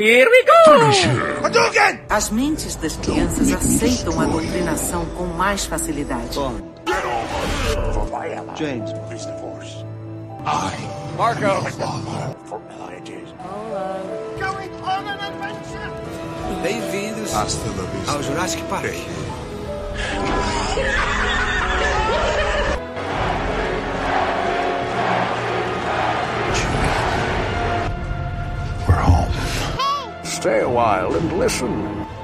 Here we go! Hadouken! As mentes das crianças aceitam a doutrinação com mais facilidade. James. The force. I. Marco. Formalities. Going on an adventure. Bem-vindos ao Jurassic Park. Stay a while and listen.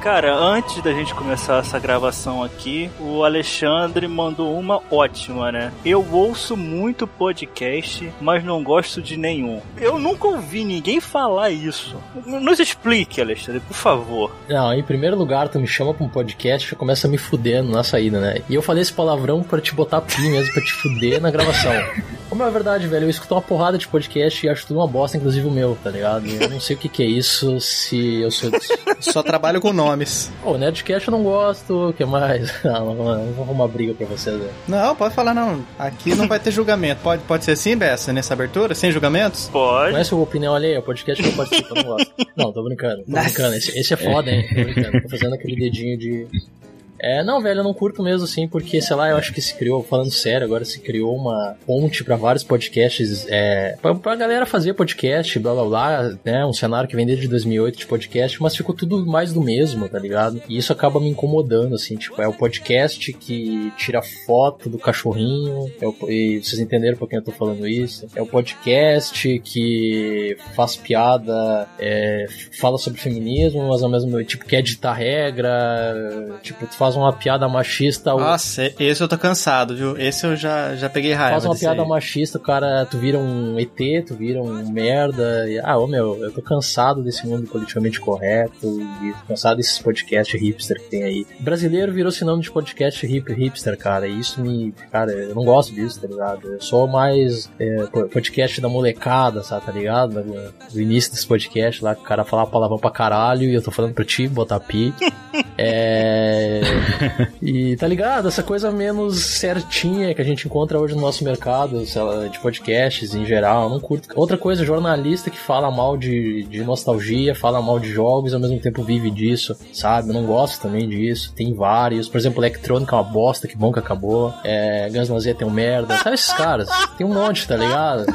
Cara, antes da gente começar essa gravação aqui, o Alexandre mandou uma ótima, né? Eu ouço muito podcast, mas não gosto de nenhum. Eu nunca ouvi ninguém falar isso. Nos explique, Alexandre, por favor. Não, em primeiro lugar, tu me chama pra um podcast e começa me fudendo na saída, né? E eu falei esse palavrão para te botar pi mesmo, pra te fuder na gravação. Como é verdade, velho, eu escuto uma porrada de podcast e acho tudo uma bosta, inclusive o meu, tá ligado? Eu não sei o que, que é isso, se eu sou. Só trabalho com nomes. Pô, Nerdcast eu não gosto, o que mais? Não, não, não vou arrumar briga pra vocês, velho. Não, pode falar não. Aqui não vai ter julgamento. Pode, pode ser assim, Bessa, nessa abertura? Sem julgamentos? Pode. Não é sua opinião alheia, podcast que eu participo, eu não gosto. Não, tô brincando, tô brincando. Esse, esse é foda, hein? Tô brincando. Tô fazendo aquele dedinho de. É, não, velho, eu não curto mesmo assim, porque, sei lá, eu acho que se criou, falando sério, agora se criou uma ponte para vários podcasts, é, pra, pra galera fazer podcast, blá blá blá, né, um cenário que vem desde 2008 de podcast, mas ficou tudo mais do mesmo, tá ligado? E isso acaba me incomodando, assim, tipo, é o podcast que tira foto do cachorrinho, é o, e vocês entenderam por que eu tô falando isso, é o podcast que faz piada, é, fala sobre feminismo, mas ao mesmo tempo, tipo, quer editar regra, tipo, tu faz uma piada machista. Nossa, esse eu tô cansado, viu? Esse eu já, já peguei raiva. Faz uma piada aí. machista, o cara, tu vira um ET, tu vira um merda. E, ah, ô meu, eu tô cansado desse mundo politicamente correto e cansado desses podcasts hipster que tem aí. Brasileiro virou sinônimo de podcast hip, hipster, cara. E isso me. Cara, eu não gosto disso, tá ligado? Eu sou mais é, podcast da molecada, sabe, tá ligado? Do início desse podcast lá, que o cara fala palavrão pra caralho e eu tô falando pra ti, botar pi. é e tá ligado? Essa coisa menos certinha que a gente encontra hoje no nosso mercado, sei lá, de podcasts em geral. Não curto. Outra coisa, jornalista que fala mal de, de nostalgia, fala mal de jogos ao mesmo tempo vive disso, sabe? Eu não gosto também disso. Tem vários. Por exemplo, Electronic é uma bosta, que bom que acabou. É, Guns N' tem um merda. Sabe esses caras? Tem um monte, tá ligado?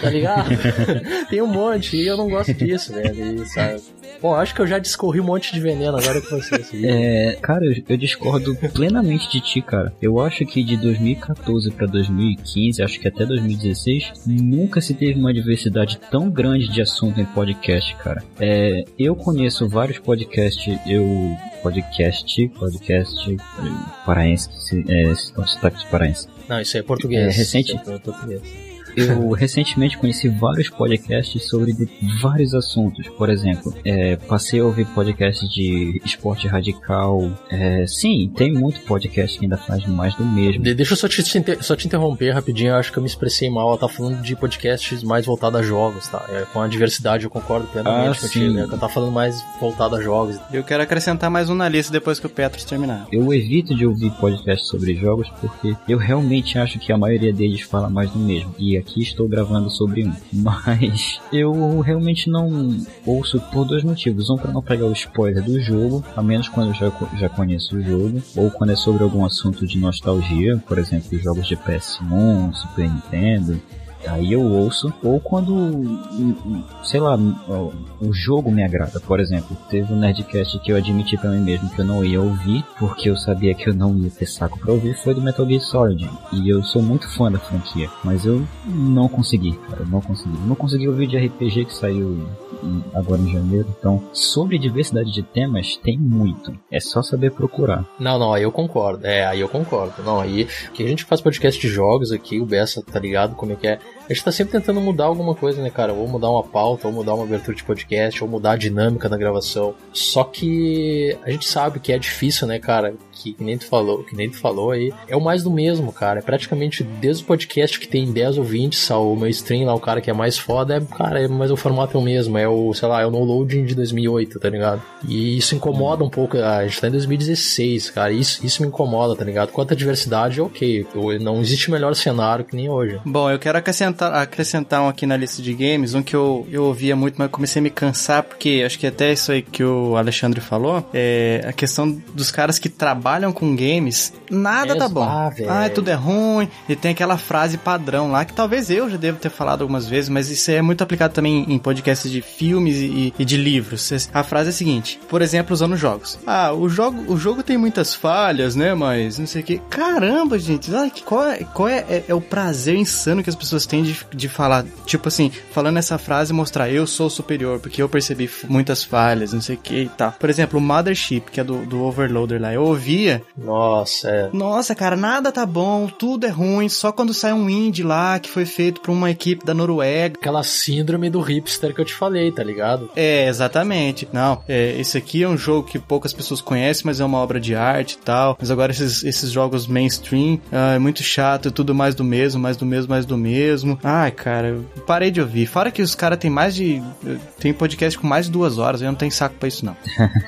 Tá ligado? tem um monte e eu não gosto disso, velho. E, sabe? Bom, acho que eu já discorri um monte de veneno agora com você. Assim. É, cara, eu, eu discordo plenamente de ti, cara. Eu acho que de 2014 para 2015, acho que até 2016, nunca se teve uma diversidade tão grande de assunto em podcast, cara. É, eu conheço vários podcasts, eu podcast, podcast paraense, é, sotaque paraense. Não, isso é português. É, recente. É português. Eu recentemente conheci vários podcasts sobre vários assuntos. Por exemplo, é, passei a ouvir podcasts de esporte radical. É, sim, tem muito podcast que ainda faz mais do mesmo. De, deixa eu só te, só te interromper rapidinho. Eu acho que eu me expressei mal. Ela tá falando de podcasts mais voltados a jogos, tá? É, com a diversidade eu concordo plenamente ah, contigo. Né? Ela tá falando mais voltado a jogos. Eu quero acrescentar mais um na lista depois que o Petros terminar. Eu evito de ouvir podcasts sobre jogos porque eu realmente acho que a maioria deles fala mais do mesmo. E aqui estou gravando sobre um. Mas eu realmente não ouço por dois motivos. Um, para não pegar o spoiler do jogo, a menos quando eu já, já conheço o jogo, ou quando é sobre algum assunto de nostalgia, por exemplo, jogos de PS1, Super Nintendo, Aí eu ouço. Ou quando, sei lá, o jogo me agrada. Por exemplo, teve um Nerdcast que eu admiti pra mim mesmo que eu não ia ouvir, porque eu sabia que eu não ia ter saco pra ouvir, foi do Metal Gear Solid. E eu sou muito fã da franquia, mas eu não consegui, cara, não consegui. Não consegui ouvir de RPG que saiu agora em janeiro. Então, sobre diversidade de temas, tem muito. É só saber procurar. Não, não, aí eu concordo. É, aí eu concordo. Não, aí que a gente faz podcast de jogos aqui, o Bessa tá ligado como é que é. A gente tá sempre tentando mudar alguma coisa, né, cara? Ou mudar uma pauta, ou mudar uma abertura de podcast, ou mudar a dinâmica da gravação. Só que a gente sabe que é difícil, né, cara? Que, que nem tu falou, que nem tu falou aí, é o mais do mesmo, cara. É praticamente desde o podcast que tem 10 ouvintes, o meu stream lá, o cara que é mais foda, é, cara, é, mas o formato é o mesmo, é o, sei lá, é o no loading de 2008, tá ligado? E isso incomoda um pouco, a gente tá em 2016, cara, isso, isso me incomoda, tá ligado? Quanto à diversidade, ok, não existe melhor cenário que nem hoje. Bom, eu quero acrescentar, acrescentar um aqui na lista de games, um que eu, eu ouvia muito, mas comecei a me cansar, porque acho que até isso aí que o Alexandre falou, é a questão dos caras que trabalham com games, nada tá bom. Ah, tudo é ruim, e tem aquela frase padrão lá, que talvez eu já devo ter falado algumas vezes, mas isso é muito aplicado também em podcasts de filmes e, e de livros. A frase é a seguinte, por exemplo, usando jogos. Ah, o jogo, o jogo tem muitas falhas, né, mas não sei o que. Caramba, gente, ai, qual, é, qual é, é, é, o prazer insano que as pessoas têm de, de falar, tipo assim, falando essa frase mostrar eu sou superior, porque eu percebi muitas falhas, não sei o que e tal. Por exemplo, o Mothership, que é do, do Overloader lá, eu ouvia. Nossa, é. Nossa, cara, nada tá bom, tudo é ruim, só quando sai um indie lá que foi feito por uma equipe da Noruega. Aquela síndrome do hipster que eu te falei, tá ligado? É, exatamente. Não, é, esse aqui é um jogo que poucas pessoas conhecem, mas é uma obra de arte e tal. Mas agora esses, esses jogos mainstream ah, é muito chato, é tudo mais do mesmo, mais do mesmo, mais do mesmo. Ai, cara, eu parei de ouvir. Fora que os caras têm mais de. Tem podcast com mais de duas horas, eu não tenho saco pra isso, não.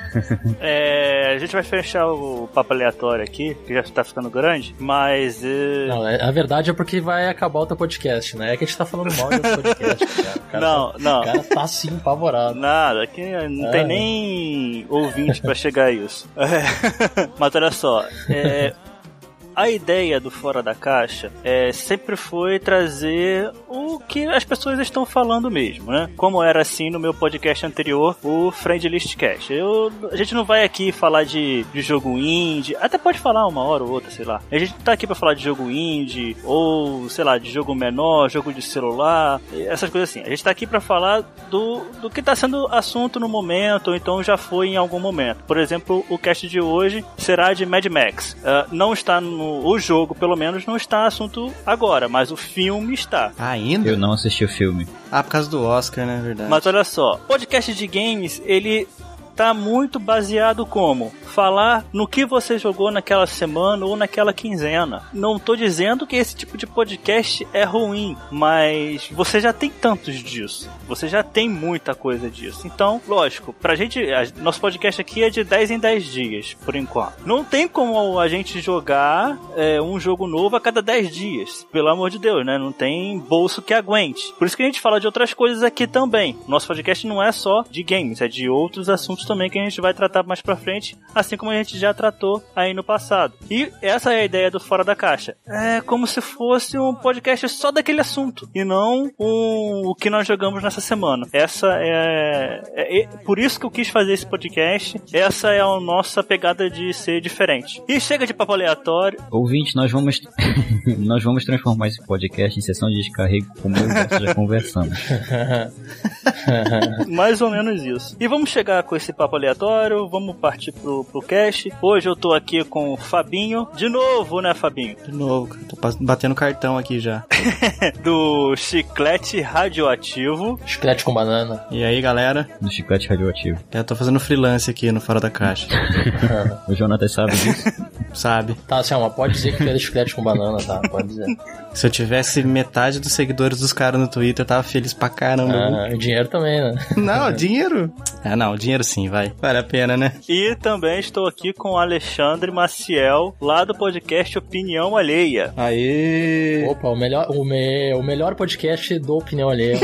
é, a gente vai fechar o papo aleatório aqui, que já tá ficando grande, mas. Uh... Não, é, a verdade é porque vai acabar o teu podcast, né? É que a gente tá falando mal do podcast, cara. cara não, tá, não. O cara tá assim, apavorado. Nada, aqui não é. tem nem ouvinte pra chegar a isso. É. Mas olha só, é, a ideia do Fora da Caixa é, sempre foi trazer o que as pessoas estão falando mesmo, né? Como era assim no meu podcast anterior, o Friend List Cash. Eu, a gente não vai aqui falar de, de jogo indie, até pode falar uma hora ou outra, sei lá. A gente tá aqui para falar de jogo indie, ou sei lá, de jogo menor, jogo de celular, essas coisas assim. A gente tá aqui para falar do, do que tá sendo assunto no momento, ou então já foi em algum momento. Por exemplo, o cast de hoje será de Mad Max. Uh, não está no o jogo, pelo menos, não está assunto agora, mas o filme está. Ainda? Eu não assisti o filme. Ah, por causa do Oscar, né? Verdade. Mas olha só, podcast de games, ele tá muito baseado como falar no que você jogou naquela semana ou naquela quinzena. Não tô dizendo que esse tipo de podcast é ruim, mas você já tem tantos disso. Você já tem muita coisa disso. Então, lógico, pra gente, a, nosso podcast aqui é de 10 em 10 dias, por enquanto. Não tem como a gente jogar é, um jogo novo a cada 10 dias. Pelo amor de Deus, né? Não tem bolso que aguente. Por isso que a gente fala de outras coisas aqui também. Nosso podcast não é só de games, é de outros assuntos também que a gente vai tratar mais pra frente, assim como a gente já tratou aí no passado. E essa é a ideia do Fora da Caixa. É como se fosse um podcast só daquele assunto e não um, o que nós jogamos nessa semana. Essa é, é, é, por isso que eu quis fazer esse podcast. Essa é a nossa pegada de ser diferente. E chega de papo aleatório. Ouvinte, nós vamos nós vamos transformar esse podcast em sessão de descarrego como eu já conversamos. Mais ou menos isso. E vamos chegar com esse papo aleatório, vamos partir pro, pro cast. Hoje eu tô aqui com o Fabinho. De novo, né, Fabinho? De novo, tô batendo cartão aqui já. Do Chiclete Radioativo. Chiclete com banana. E aí, galera? Do Chiclete Radioativo. Eu tô fazendo freelance aqui no Fora da Caixa. o Jonathan sabe disso? sabe. Tá, Selma, pode dizer que fez chiclete com banana, tá? Pode dizer. Se eu tivesse metade dos seguidores dos caras no Twitter, eu tava feliz pra caramba. Ah, dinheiro também, né? Não, dinheiro? Ah, não, dinheiro sim, vai. Vale a pena, né? E também estou aqui com o Alexandre Maciel, lá do podcast Opinião Alheia. Aê! Opa, o melhor, o, me, o melhor podcast do Opinião Alheia,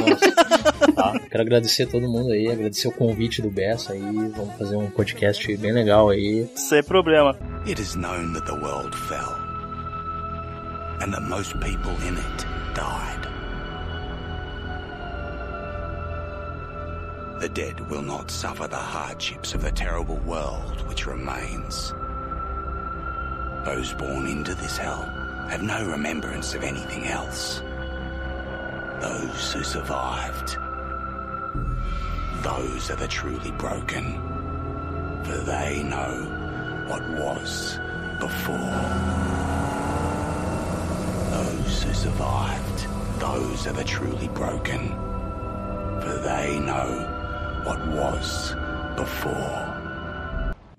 tá, quero agradecer a todo mundo aí, agradecer o convite do Bessa aí, vamos fazer um podcast bem legal aí. Sem problema. It is known that the world fell, and that most people in it died. The dead will not suffer the hardships of the terrible world which remains. Those born into this hell have no remembrance of anything else. Those who survived, those are the truly broken, for they know what was before. Those who survived, those are the truly broken, for they know what was before.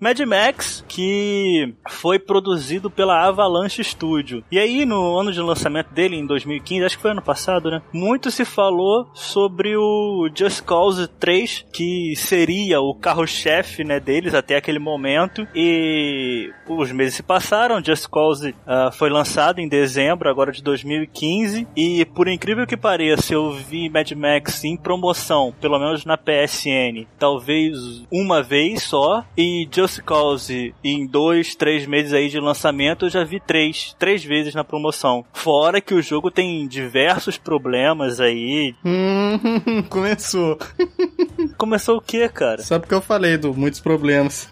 Mad Max, que foi produzido pela Avalanche Studio. E aí, no ano de lançamento dele, em 2015, acho que foi ano passado, né? Muito se falou sobre o Just Cause 3, que seria o carro-chefe, né, deles até aquele momento. E os meses se passaram, Just Cause uh, foi lançado em dezembro, agora de 2015. E por incrível que pareça, eu vi Mad Max em promoção, pelo menos na PSN, talvez uma vez só. E Just Cause em dois, três meses aí de lançamento, eu já vi três, três vezes na promoção. Fora que o jogo tem diversos problemas aí. Hum, começou. Começou o que, cara? Só porque eu falei do muitos problemas.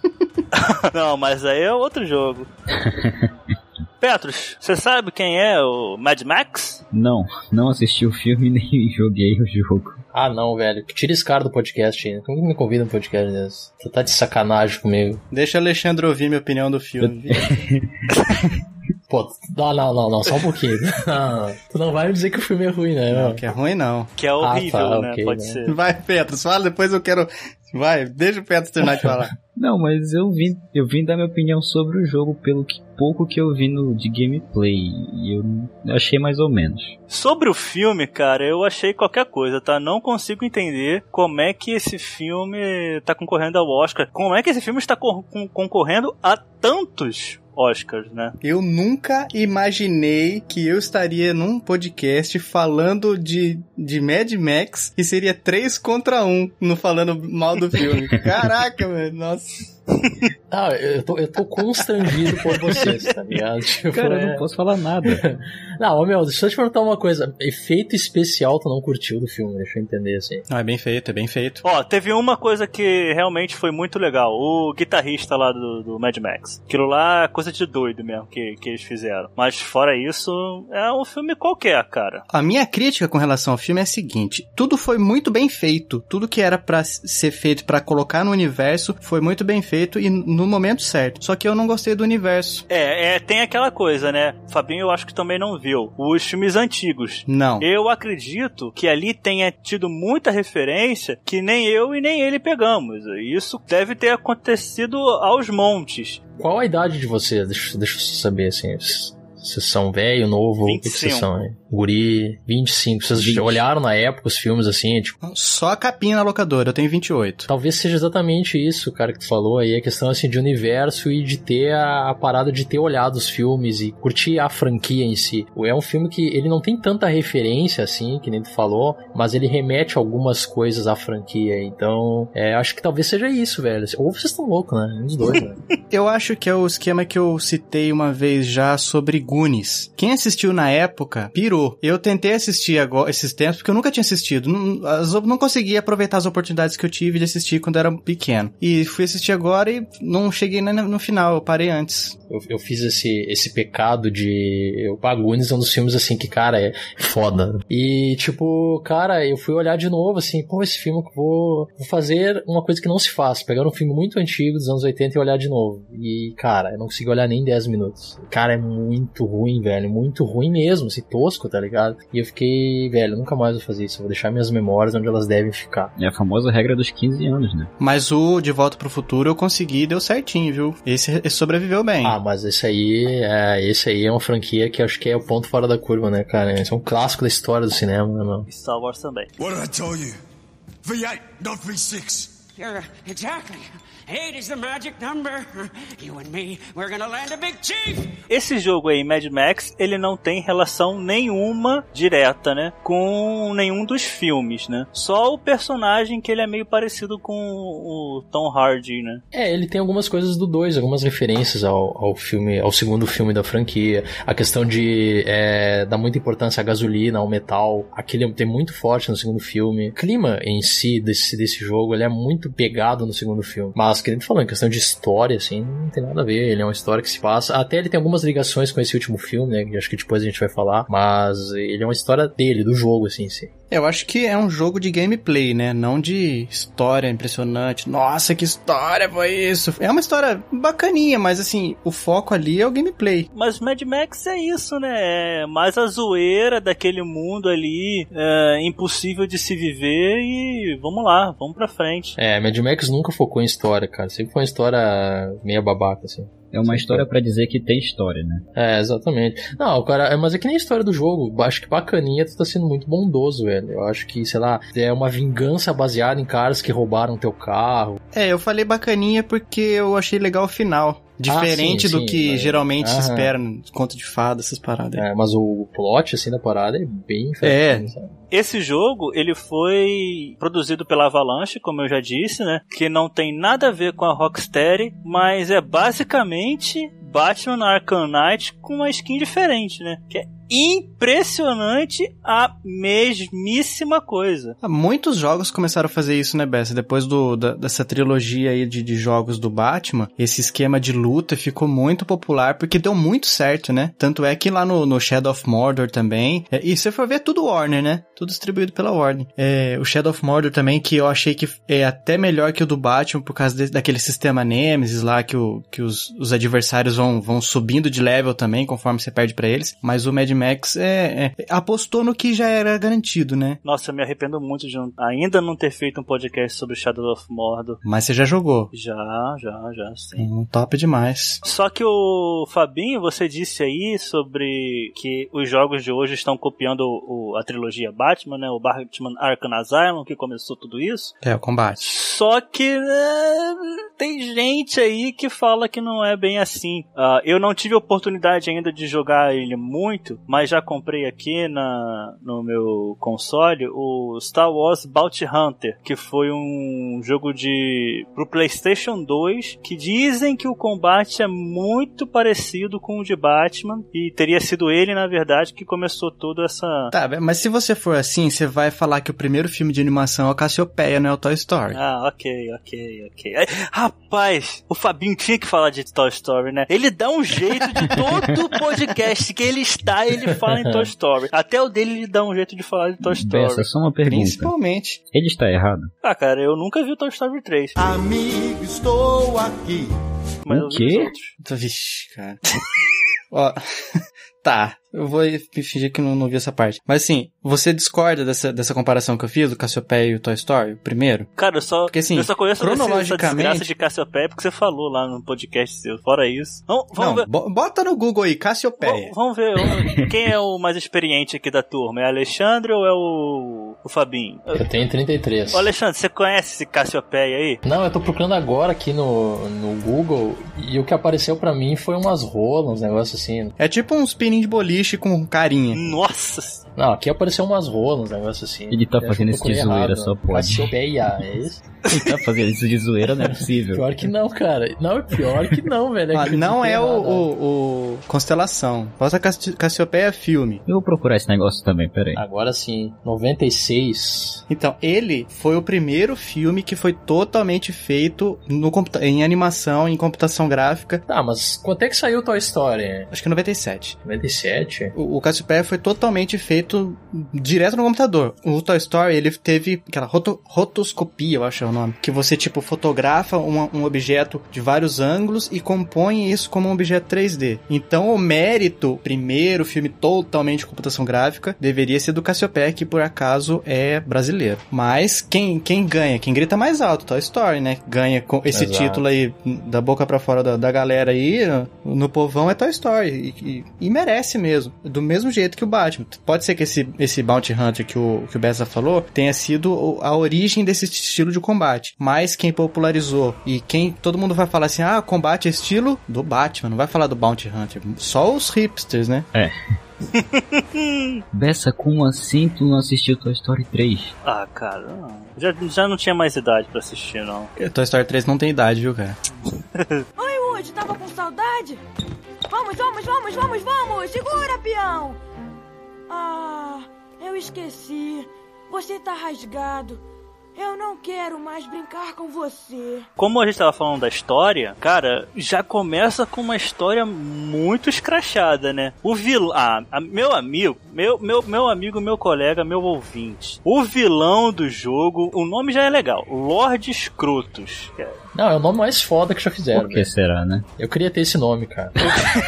Não, mas aí é outro jogo. Petros, você sabe quem é o Mad Max? Não, não assisti o filme nem joguei o jogo. Ah, não, velho. Tira esse cara do podcast aí. Como que me convida um podcast desse? Tu tá de sacanagem comigo. Deixa o Alexandre ouvir minha opinião do filme. Pô, não, não, não, não, só um pouquinho. Não, tu não vai me dizer que o filme é ruim, né? Não, que é ruim não. Que é horrível, ah, tá, né? Okay, Pode né? ser. Vai, Petros, fala, depois eu quero. Vai, deixa o Petros terminar de falar. Não, mas eu vim, eu vim dar minha opinião sobre o jogo pelo que, pouco que eu vi no, de gameplay. E eu achei mais ou menos. Sobre o filme, cara, eu achei qualquer coisa, tá? Não consigo entender como é que esse filme tá concorrendo ao Oscar. Como é que esse filme está concorrendo a tantos Oscars, né? Eu nunca imaginei que eu estaria num podcast falando de, de Mad Max e seria três contra um no falando mal do filme. Caraca, velho, nossa. Ah, eu tô, eu tô constrangido por vocês, tá ligado? Tipo, Cara, é... eu não posso falar nada. não, meu, deixa eu te perguntar uma coisa. Efeito especial tu não curtiu do filme, deixa eu entender assim. Ah, é bem feito, é bem feito. Ó, teve uma coisa que realmente foi muito legal. O guitarrista lá do, do Mad Max. Aquilo lá é coisa de doido mesmo que, que eles fizeram. Mas fora isso, é um filme qualquer, cara. A minha crítica com relação ao filme é a seguinte: tudo foi muito bem feito. Tudo que era para ser feito para colocar no universo foi muito bem feito feito e no momento certo. Só que eu não gostei do universo. É, é tem aquela coisa, né? Fabinho, eu acho que também não viu. Os filmes antigos. Não. Eu acredito que ali tenha tido muita referência que nem eu e nem ele pegamos. Isso deve ter acontecido aos montes. Qual a idade de vocês? Deixa, deixa eu saber, assim. Vocês são velho, novo? 25. O que vocês são, hein? Guri, 25. Vocês 20. olharam na época os filmes assim, tipo. Só a capinha na locadora, eu tenho 28. Talvez seja exatamente isso, cara, que tu falou aí, a questão assim de universo e de ter a, a, parada de ter olhado os filmes e curtir a franquia em si. É um filme que ele não tem tanta referência assim, que nem tu falou, mas ele remete algumas coisas à franquia. Então, é, acho que talvez seja isso, velho. Ou vocês estão loucos, né? Dos dois, né? eu acho que é o esquema que eu citei uma vez já sobre Goonies. Quem assistiu na época pirou eu tentei assistir agora, esses tempos, porque eu nunca tinha assistido. Não, não consegui aproveitar as oportunidades que eu tive de assistir quando era pequeno. E fui assistir agora e não cheguei no, no final, eu parei antes. Eu, eu fiz esse, esse pecado de. O Bagunes é um dos filmes assim que, cara, é foda. E, tipo, cara, eu fui olhar de novo assim, pô, esse filme que vou, vou fazer uma coisa que não se faz. Pegar um filme muito antigo dos anos 80 e olhar de novo. E, cara, eu não consegui olhar nem 10 minutos. Cara, é muito ruim, velho. Muito ruim mesmo, assim, tosco, tá ligado? E eu fiquei, velho, nunca mais vou fazer isso. Eu vou deixar minhas memórias onde elas devem ficar. É a famosa regra dos 15 anos, né? Mas o De Volta pro Futuro eu consegui e deu certinho, viu? Esse, esse sobreviveu bem. Ah, mas esse aí, é, esse aí é uma franquia que acho que é o ponto fora da curva, né, cara? Esse é um clássico da história do cinema, né, mano? Star Wars também. What did I tell you? V8, not V6. Yeah, exactly. Eight is the magic number. You and me, we're gonna land a big chief. Esse jogo aí, Mad Max, ele não tem relação nenhuma direta, né, com nenhum dos filmes, né? Só o personagem que ele é meio parecido com o Tom Hardy, né? É, ele tem algumas coisas do 2, algumas referências ao, ao filme, ao segundo filme da franquia. A questão de é, dar muita importância à gasolina, ao metal, aquele tem muito forte no segundo filme. O clima em si desse, desse jogo, ele é muito pegado no segundo filme. Mas que ele falou, em questão de história, assim, não tem nada a ver. Ele é uma história que se passa. Até ele tem algumas ligações com esse último filme, né? Que acho que depois a gente vai falar. Mas ele é uma história dele, do jogo, assim, sim. Eu acho que é um jogo de gameplay, né? Não de história impressionante. Nossa, que história foi isso? É uma história bacaninha, mas assim, o foco ali é o gameplay. Mas Mad Max é isso, né? É mais a zoeira daquele mundo ali, é, impossível de se viver e vamos lá, vamos pra frente. É, Mad Max nunca focou em história, cara. Sempre foi uma história meia babaca, assim. É uma história para dizer que tem história, né? É, exatamente. Não, cara, mas é que nem a história do jogo. Acho que bacaninha tu tá sendo muito bondoso, velho. Eu acho que, sei lá, é uma vingança baseada em caras que roubaram teu carro. É, eu falei bacaninha porque eu achei legal o final. Diferente Ah, sim, do sim, que mas- geralmente se Aham. espera no conto de fada, essas paradas. É, mas o plot, assim, da parada é bem É. sabe? Esse jogo, ele foi produzido pela Avalanche, como eu já disse, né? Que não tem nada a ver com a Rocksteady, mas é basicamente Batman Arkham Knight com uma skin diferente, né? Que é impressionante a mesmíssima coisa. Ah, Muitos jogos começaram a fazer isso, né, Bessa? Depois do, da- dessa trilogia aí de, de jogos do Batman, esse esquema de luta ficou muito popular porque deu muito certo, né? Tanto é que lá no, no Shadow of Mordor também. é, e você for ver, tudo Warner, né? Tudo distribuído pela Warner. É, o Shadow of Mordor também, que eu achei que é até melhor que o do Batman por causa de- daquele sistema Nemesis lá que, o, que os, os adversários vão, vão subindo de level também conforme você perde pra eles. Mas o Mad Max é, é- apostou no que já era garantido, né? Nossa, eu me arrependo muito de não- ainda não ter feito um podcast sobre Shadow of Mordor. Mas você já jogou. Já, já, já, sim. Um top demais. Só que o Fabinho, você disse aí sobre que os jogos de hoje estão copiando o- a trilogia Batman, né? O Batman Arkham Asylum, que começou tudo isso. É, o combate. Só que né, tem gente aí que fala que não é bem assim. Ah, eu não tive oportunidade ainda de jogar ele muito, mas já comprei aqui na, no meu console o Star Wars Bounty Hunter, que foi um jogo de pro PlayStation 2 que dizem que o combate é muito parecido com o de Batman e teria sido ele, na verdade, que começou toda essa Tá, mas se você for assim, você vai falar que o primeiro filme de animação é o Cassiopeia, não é o Toy Story. Ah, ok, ok, ok. Rapaz, o Fabinho tinha que falar de Toy Story, né? Ele dá um jeito de todo podcast que ele está, ele fala em Toy Story. Até o dele ele dá um jeito de falar de Toy Story. Bessa, só uma pergunta. Principalmente. Ele está errado? Ah, cara, eu nunca vi o Toy Story 3. Amigo, estou aqui. Mas O eu vi quê? Então, Vixe, cara. Ó, tá. Eu vou fingir que não, não vi essa parte. Mas assim, você discorda dessa, dessa comparação que eu fiz do Cassiopeia e o Toy Story, o primeiro? Cara, eu só, Porque, assim, eu só conheço esse- essa cronologicamente- desgraça de Cassiopeia porque você falou lá no podcast seu. Fora isso. Vamos, vamos não, ver. bo- bota no Google aí, Cassiopeia. Vamos, vamos ver quem é o mais experiente aqui da turma. É o Alexandre ou é o, o Fabinho? Eu tenho 33. Ô Alexandre, você conhece esse Cassiopeia aí? Não, eu tô procurando agora aqui no, no Google e o que apareceu pra mim foi umas rolas, uns negócios assim. É tipo um spinning de boliche com carinha. Nossa! Não, aqui apareceu umas rolas, uns negócios assim. Ele tá Eu fazendo isso de zoeira, errado. só pode. Cassiopeia, é isso? Ele tá fazendo isso de zoeira, não é possível. Pior que não, cara. Não, é pior que não, velho. Ah, eu não é o, o, o Constelação. Bota Cassi- Cassiopeia filme. Eu vou procurar esse negócio também, peraí. Agora sim, 96. Então, ele foi o primeiro filme que foi totalmente feito no computa- em animação, em computação gráfica. Tá, mas quanto é que saiu Toy Story? Acho que 97. 97? O, o Cassiopeia foi totalmente feito direto no computador. O Toy Story, ele teve aquela roto- rotoscopia, eu acho é o nome. Que você, tipo, fotografa uma- um objeto de vários ângulos e compõe isso como um objeto 3D. Então, o mérito, primeiro filme totalmente de computação gráfica, deveria ser do Cassiopeia, que por acaso é brasileiro. Mas quem, quem ganha, quem grita mais alto, Toy Story, né? Ganha com esse Exato. título aí da boca pra fora da, da galera aí, no povão é Toy Story. E, e- e merece mesmo. Do mesmo jeito que o Batman. Pode ser que esse, esse Bounty Hunter que o, que o Bessa falou tenha sido a origem desse estilo de combate. Mas quem popularizou e quem todo mundo vai falar assim: ah, combate é estilo do Batman, não vai falar do Bounty Hunter. Só os hipsters, né? Bessa, como assim tu não assistiu Toy Story 3? Ah, cara, não. Já, já não tinha mais idade pra assistir, não. Toy Story 3 não tem idade, viu, cara? Oi, Woody, tava com saudade? Vamos, vamos, vamos, vamos, vamos! Segura, peão! Ah, eu esqueci. Você tá rasgado. Eu não quero mais brincar com você. Como a gente tava falando da história, cara, já começa com uma história muito escrachada, né? O vilão. Ah, meu amigo, meu, meu, meu amigo, meu colega, meu ouvinte. O vilão do jogo, o nome já é legal. Lord Scrotus. Não, é o nome mais foda que já fizeram. Por que velho. será, né? Eu queria ter esse nome, cara.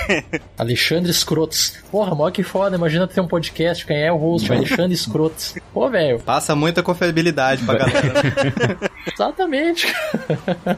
Alexandre Scrotos. Porra, mó que foda. Imagina ter um podcast, quem é o host? Alexandre Scrotos. Pô, velho. Passa muita confiabilidade pra galera. Exatamente.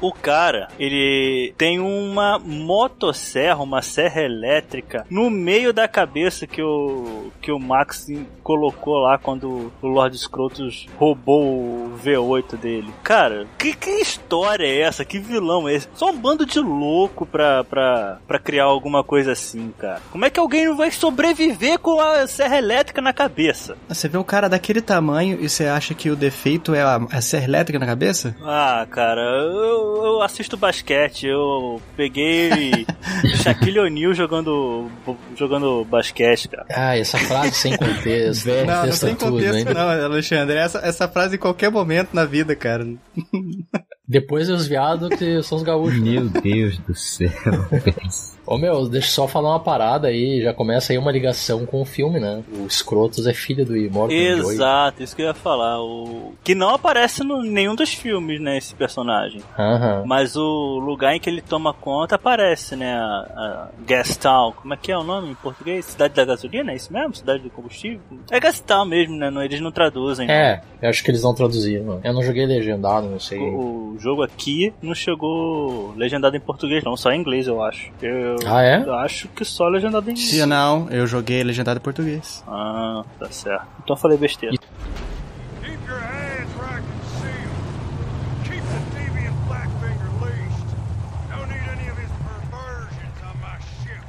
O cara, ele tem uma motosserra, uma serra elétrica no meio da cabeça que o que o Max colocou lá quando o Lord Scrotus roubou o V8 dele. Cara, que, que história é essa? Que vilão é esse? Só um bando de louco pra, pra, pra criar alguma coisa assim, cara. Como é que alguém vai sobreviver com a serra elétrica na cabeça? Você vê o cara daquele tamanho e você acha que o defeito é a, a serra elétrica na cabeça? Ah, cara, eu, eu assisto basquete, eu peguei Shaquille O'Neal jogando, jogando basquete, cara. Ah, essa frase sem contexto. Não, não contexto tem tudo, contexto né? não, Alexandre. Essa, essa frase em qualquer momento na vida, cara. Depois os viados que são os gaúchos. Meu Deus do céu. Ô meu, deixa eu só falar uma parada aí, já começa aí uma ligação com o filme, né? O Scrotus é filho do Immortal Joy. Exato, isso que eu ia falar. O... Que não aparece em nenhum dos filmes, né, esse personagem. Aham. Mas o lugar em que ele toma conta aparece, né? A, a Gas Town. Como é que é o nome em português? Cidade da gasolina? É isso mesmo? Cidade do combustível? É Gas Town mesmo, né? Eles não traduzem. É, eu acho que eles não traduziram. Eu não joguei legendado, não sei. O, o jogo aqui não chegou legendado em português, não, só em inglês, eu acho. Eu Ah, é? acho que só legendado em inglês. Se não, eu joguei legendado em português. Ah, tá certo. Então eu falei besteira. Keep your hands where I can see 'em. Keep the deviant Blackfinger leashed. Don't need any of his perversions on my ship.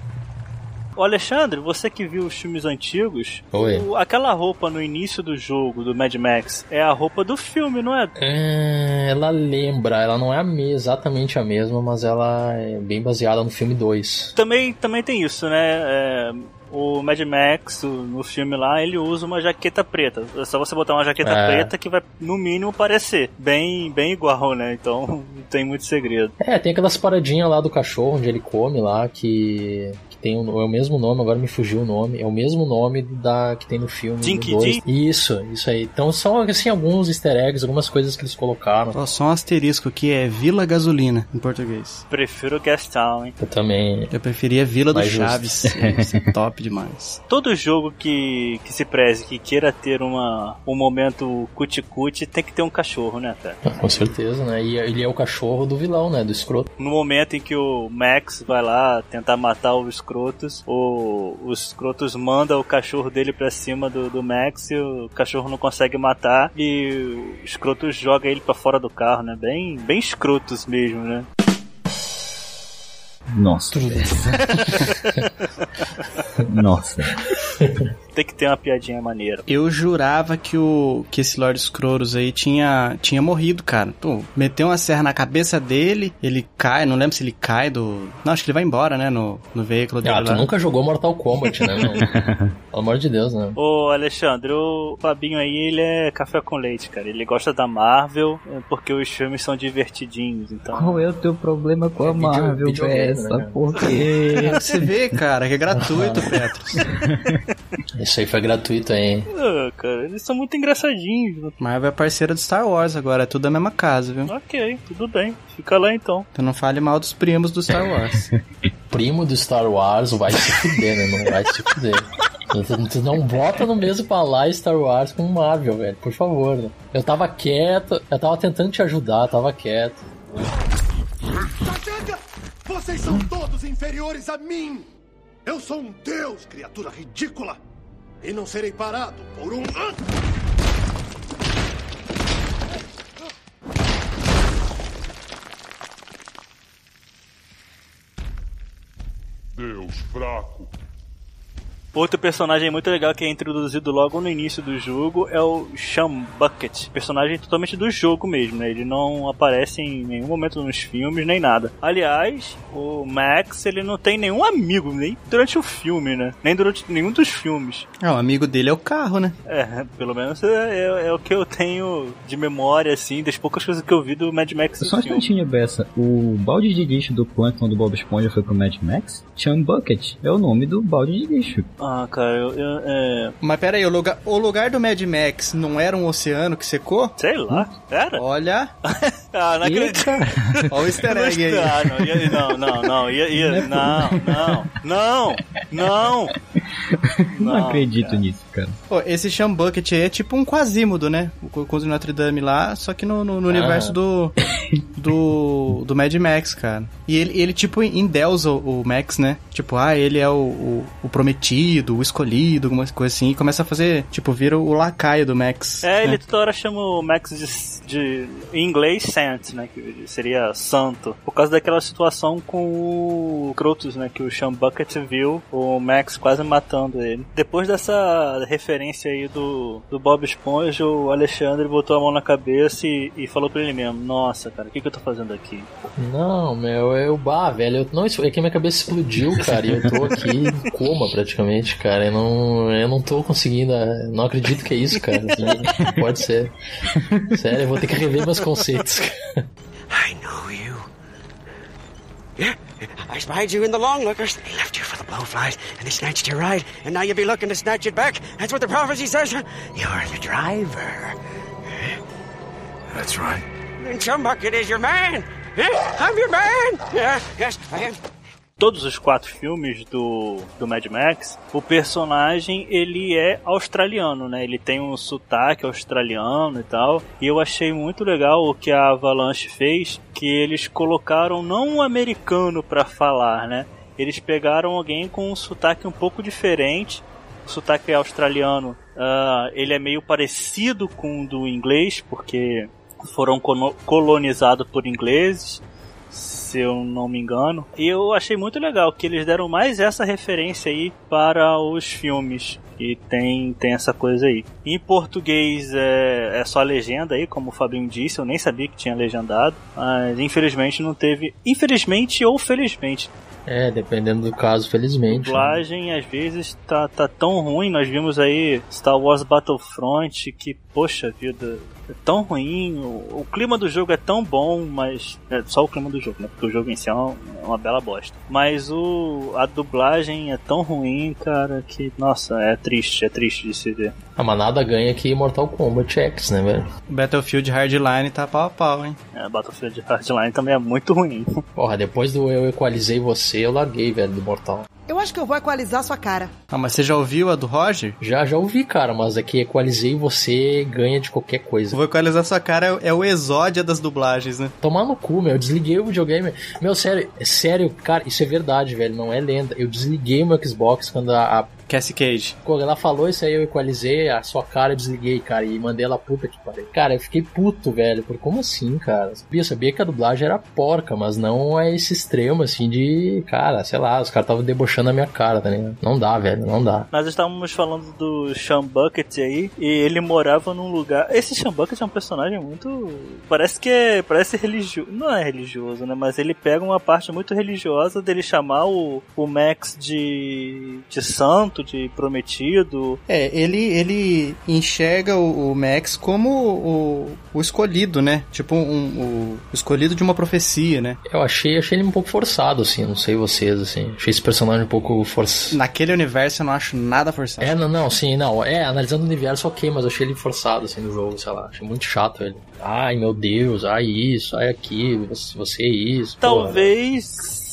Ô Alexandre, você que viu os filmes antigos, o- aquela roupa no início do jogo, do Mad Max, é a roupa do filme, não é? É, ela lembra, ela não é a exatamente a mesma, mas ela é bem baseada no filme 2. Também, também tem isso, né? É, o Mad Max, o- no filme lá, ele usa uma jaqueta preta. É só você botar uma jaqueta É. preta que vai, no mínimo, parecer bem, bem igual, né? Então, não tem muito segredo. É, tem aquelas paradinhas lá do cachorro onde ele come lá, que, que tem o, é o mesmo nome, agora me fugiu o nome, é o mesmo nome da que tem no filme. Dinky do dois. Dee? Isso, isso aí. Então são assim alguns easter eggs, algumas coisas que eles colocaram. Ó, só um asterisco que é Vila Gasolina em português. Prefiro Gas Town, hein? Eu também. Eu preferia Vila do Mais. Chaves. Isso é top demais. Todo jogo que, que se preze, que queira ter uma, um momento cuti-cuti, tem que ter um cachorro, né, cara? Com certeza, né? E ele é o cachorro do vilão, né? Do escroto. No momento em que o Max vai lá tentar matar o Scrotus, o, o Scrotus manda o cachorro dele pra cima do, do Max e o cachorro não consegue matar e o Scrotus joga ele pra fora do carro, né? Bem, bem Scrotus mesmo, né? Nossa. Nossa. Tem que ter uma piadinha maneira. Eu jurava que o que esse Lord Scroros aí tinha, tinha morrido, cara. Pô, meteu uma serra na cabeça dele, ele cai, não lembro se ele cai do. Não, acho que ele vai embora, né? No, no veículo dele. Ah, tu lá. nunca jogou Mortal Kombat, né? Pelo amor de Deus, né? Ô Alexandre, o Fabinho aí, ele é café com leite, cara. Ele gosta da Marvel é, porque os filmes são divertidinhos, então... Qual é o teu problema com a vídeo- Marvel, videogame, Bessa? né? Por quê? Você vê, cara, que é gratuito, Petros. Isso aí foi gratuito aí. Ah, cara, eles são muito engraçadinhos. Marvel é parceira do Star Wars agora, é tudo da mesma casa, viu? Ok, tudo bem. Fica lá então. Então não fale mal dos primos do Star Wars. Primo do Star Wars vai se fuder, né? Não vai se fuder. Tu- Tu não bota no mesmo palácio Star Wars com Marvel, velho. Por favor. né? Eu tava quieto, eu tava tentando te ajudar, tava quieto. Vocês são todos inferiores a mim! Eu sou um deus, criatura ridícula! E não serei parado por um. Deus fraco. Outro personagem muito legal que é introduzido logo no início do jogo é o Sean Bucket. Personagem totalmente do jogo mesmo, né? Ele não aparece em nenhum momento nos filmes, nem nada. Aliás, o Max, ele não tem nenhum amigo, nem durante o filme, né? Nem durante nenhum dos filmes. É, o amigo dele é o carro, né? É, pelo menos é, é- é o que eu tenho de memória, assim, das poucas coisas que eu vi do Mad Max Só um instantinho, Bessa. O balde de lixo do Plankton do Bob Esponja foi pro Mad Max? Chum Bucket é o nome do balde de lixo. Ah, cara, eu... eu é... Mas pera aí, o lugar, o lugar do Mad Max não era um oceano que secou? Sei lá, era? Olha, Ah, não acredito. olha o easter egg aí. Ah, não, ia- não, não, não, ia, ia, não, não, não, não, Não, Não, acredito cara. nisso, cara. Pô, esse Sean Bucket aí é tipo um Quasimodo, né? O Conde de Notre Dame lá, só que no, no- no universo do, do do Mad Max, cara. E ele, ele tipo, endeusa o, o Max, né? Tipo, ah, ele é o, o, o prometido, o escolhido, alguma coisa assim. E começa a fazer, tipo, vira o lacaio do Max. É, ele né? toda hora chama o Max de, de em inglês Saint, né, que seria santo, por causa daquela situação com o Crotus, né, que o Sean Bucket viu o Max quase matando ele. Depois dessa referência aí do, do Bob Esponja, o Alexandre botou a mão na cabeça e, e falou pra ele mesmo, nossa, cara, o que, que eu tô fazendo aqui? Não, meu, eu, bah, velho, eu, não, isso é que minha cabeça explodiu, cara, e eu tô aqui em coma praticamente, cara, eu não, eu não tô conseguindo, eh, não acredito que é isso, cara, pode ser. Sério, eu vou ter que rever meus conceitos, cara. I know you. Yeah, I spied you in the long lookers. They left you for the blowflies, and they snatched your ride, and now you'll be looking to snatch it back. That's what the prophecy says. You're the driver. That's right. And Chumbucket is your man. I'm your man. Yeah, yes, I am. Todos os quatro filmes do, do Mad Max, o personagem ele é australiano, né? Ele tem um sotaque australiano e tal. E eu achei muito legal o que a Avalanche fez, que eles colocaram não um americano para falar, né? Eles pegaram alguém com um sotaque um pouco diferente. O sotaque australiano, ah, ele é meio parecido com o do inglês, porque foram colonizados por ingleses se eu não me engano. E eu achei muito legal que eles deram mais essa referência aí para os filmes. E tem, tem essa coisa aí. Em português é, é só legenda aí, como o Fabinho disse, eu nem sabia que tinha legendado. Mas infelizmente não teve. Infelizmente ou felizmente. É, dependendo do caso, felizmente. né? dublagem às vezes tá, tá tão ruim. Nós vimos aí Star Wars Battlefront que, poxa vida, é tão ruim. O, o clima do jogo é tão bom, mas. É só o clima do jogo, né? Porque o jogo em si é uma, é uma bela bosta. Mas o, a dublagem é tão ruim, cara, que, nossa, é triste, é triste de se ver. A manada ganha que Mortal Kombat X, né, velho? Battlefield Hardline tá pau a pau, hein? É, Battlefield Hardline também é muito ruim. Porra, depois do eu equalizei você, eu larguei, velho, do Mortal. Eu acho que eu vou equalizar sua cara. Ah, mas você já ouviu a do Roger? Já, já ouvi, cara, mas é que equalizei você ganha de qualquer coisa. Vou equalizar sua cara é o exódia das dublagens, né? Tomar no cu, meu. Eu desliguei o videogame. Meu, sério, é sério, cara, isso é verdade, velho. Não é lenda. Eu desliguei o meu Xbox quando a. a Cassie Cage. quando ela falou isso aí, eu equalizei a sua cara, eu desliguei, cara, e mandei ela puta que pariu. Cara, eu fiquei puto, velho. Por como assim, cara? Eu sabia que a dublagem era porca, mas não é esse extremo, assim, de. Cara, sei lá, os caras estavam debochando a minha cara, tá ligado? Não dá, velho, não dá. Nós estávamos falando do Sean Bucket aí, e ele morava num lugar. Esse Sean Bucket é um personagem muito. Parece que é. Parece religioso. Não é religioso, né? Mas ele pega uma parte muito religiosa dele chamar o, o Max de. de santo, de prometido. É, ele, ele enxerga o, o Max como o, o escolhido, né? Tipo, um, o escolhido de uma profecia, né? Eu achei, achei ele um pouco forçado, assim, não sei vocês, assim. Achei esse personagem um pouco forçado. Naquele universo eu não acho nada forçado. É, não, não, sim, não. É, analisando o universo, ok, mas eu achei ele forçado, assim, no jogo, sei lá. Achei muito chato ele. Ai, meu Deus, ai isso, ai aquilo, você, é isso. porra. Talvez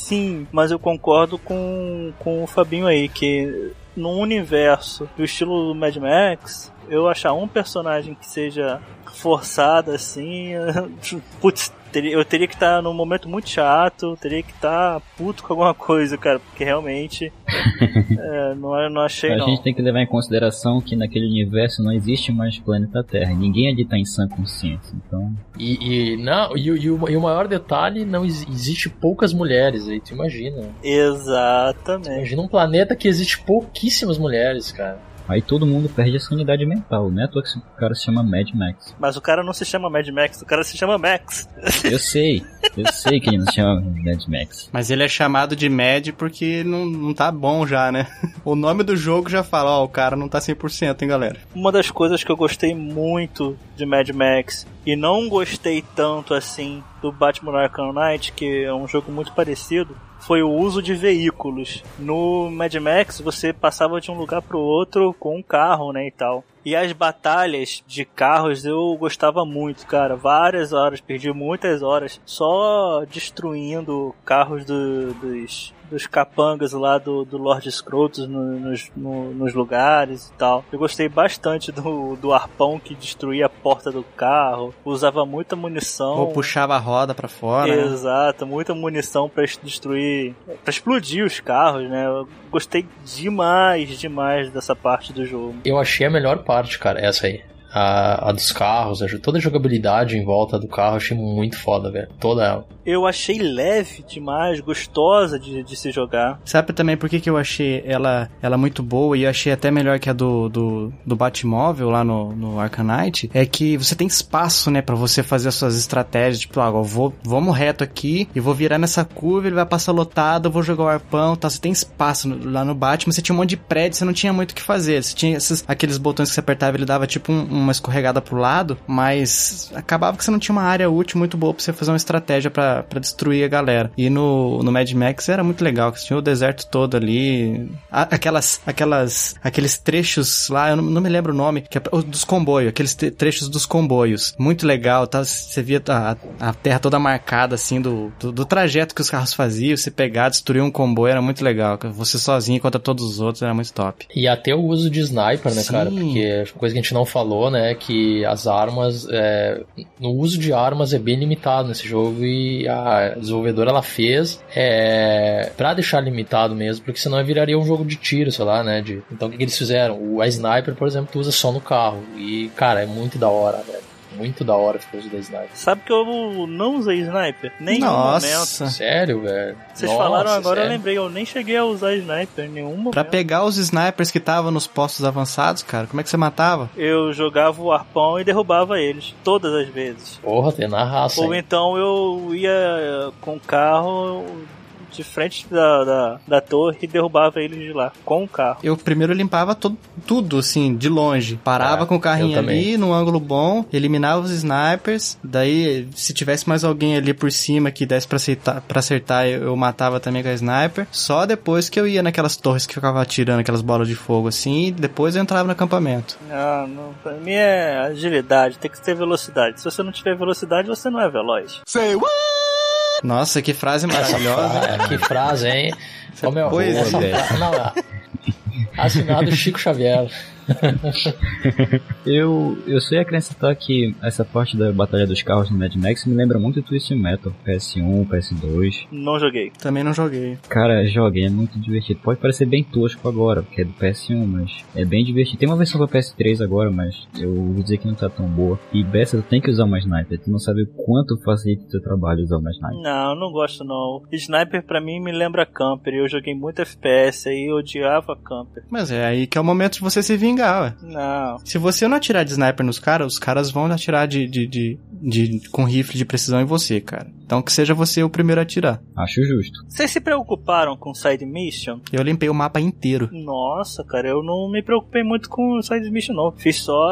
sim, mas eu concordo com, com o Fabinho aí, que num universo do estilo do Mad Max, eu achar um personagem que seja forçado assim, putz, teria, eu teria que estar num momento muito chato, teria que estar puto com alguma coisa, cara, porque realmente é, não, não achei A não. gente tem que levar em consideração que naquele universo não existe mais planeta Terra. Ninguém ali tá em sã consciência. Então, E, e não, e, o- e o, e o maior detalhe, não ex- existe poucas mulheres aí, tu imagina. Exatamente. Imagina um planeta que existe pouquíssimas mulheres, cara. Aí todo mundo perde a sanidade mental, né? Toa que o cara se chama Mad Max. Mas o cara não se chama Mad Max, o cara se chama Max. Eu sei, eu sei que ele não se chama Mad Max. Mas ele é chamado de Mad porque não, não tá bom já, né? O nome do jogo já fala, ó, o cara não tá 100%, hein, galera? Uma das coisas que eu gostei muito de Mad Max e não gostei tanto assim do Batman Arkham Knight, que é um jogo muito parecido, foi o uso de veículos. No Mad Max você passava de um lugar pro outro com um carro, né, e tal. E as batalhas de carros eu gostava muito, cara. Várias horas, perdi muitas horas só destruindo carros do- dos, dos capangas lá do, do Lord Scrotus no- nos, no- nos lugares e tal. Eu gostei bastante do, do arpão que destruía a porta do carro. Usava muita munição. Ou puxava a roda pra fora. né? Exato, muita munição pra destruir, pra explodir os carros, né? Eu gostei demais, demais dessa parte do jogo. Eu achei a melhor parte, cara, essa aí. A, a dos carros, a- toda a jogabilidade em volta do carro, eu achei muito foda, velho. Toda ela. Eu achei leve demais, gostosa de, de se jogar. Sabe também por que, que eu achei ela, ela muito boa e eu achei até melhor que a do, do, do Batmóvel lá no, no Arcanite? É que você tem espaço, né, pra você fazer as suas estratégias. Tipo, ah, eu vou, vamos reto aqui e vou virar nessa curva, ele vai passar lotado, eu vou jogar o arpão, tá? Você tem espaço no- lá no Batman, você tinha um monte de prédio, você não tinha muito o que fazer. Você tinha esses, aqueles botões que você apertava, ele dava tipo um- uma escorregada pro lado, mas acabava que você não tinha uma área útil muito boa pra você fazer uma estratégia pra pra destruir a galera. E no, no Mad Max era muito legal, que você tinha o deserto todo ali, aquelas, aquelas, aqueles trechos lá, eu não, não me lembro o nome, que é dos comboios, aqueles trechos dos comboios. Muito legal, tá? Você via a, a terra toda marcada, assim, do, do, do trajeto que os carros faziam, você pegar, destruir um comboio, era muito legal. Você sozinho contra todos os outros, era muito top. E até o uso de sniper, né, Sim. cara? Porque coisa que a gente não falou, né, que as armas, é, no uso de armas é bem limitado nesse jogo e a desenvolvedora ela fez é, pra deixar limitado mesmo, porque senão viraria um jogo de tiro, sei lá, né? De, então o que, que eles fizeram? O a sniper, por exemplo, tu usa só no carro e, cara, é muito da hora, velho. Muito da hora ficar usando sniper. Sabe que eu não usei sniper? Nem Nossa. momento. Sério, velho? Vocês Nossa, falaram agora, eu sério? lembrei, eu nem cheguei a usar sniper em nenhum momento. Pra pegar os snipers que estavam nos postos avançados, cara, como é que você matava? Eu jogava o arpão e derrubava eles, todas as vezes. Porra, tem na raça. Ou hein? então eu ia com o carro de frente da, da, da torre e derrubava eles de lá, com o carro. Eu primeiro limpava todo, tudo, assim, de longe. Parava É, com o carrinho ali, num ângulo bom, eliminava os snipers. Daí, se tivesse mais alguém ali por cima que desse pra acertar, pra acertar eu, eu matava também com a sniper. Só depois que eu ia naquelas torres que ficava atirando aquelas bolas de fogo, assim, e depois eu entrava no acampamento. Ah, não, pra mim é agilidade, tem que ter velocidade. Se você não tiver velocidade, você não é veloz. Say what? Nossa, que frase maravilhosa. Que frase, hein? Ô, meu, poesia. essa não, é. Assinado Chico Xavier. Eu, eu só ia acrescentar que essa parte da Batalha dos Carros no Mad Max me lembra muito Twisted Metal, PS1, PS2. Não joguei. Também não joguei. Cara, joguei, é muito divertido. Pode parecer bem tosco agora, porque é do PS1, mas é bem divertido. Tem uma versão pra PS3 agora, mas eu vou dizer que não tá tão boa. E Bessa, tu tem que usar uma sniper. Tu não sabe o quanto facilita o teu trabalho usar uma sniper. Não, não gosto não. Sniper pra mim me lembra camper. Eu joguei muito FPS aí, eu odiava camper. Mas é aí que é o momento de você se vingar, ué. Não. Se você não atirar de sniper nos caras, os caras vão atirar de, de, de, de- com rifle de precisão em você, cara. Então que seja você o primeiro a atirar. Acho justo. Vocês se preocuparam com side mission? Eu limpei o mapa inteiro. Nossa, cara, eu não me preocupei muito com side mission não. Fiz só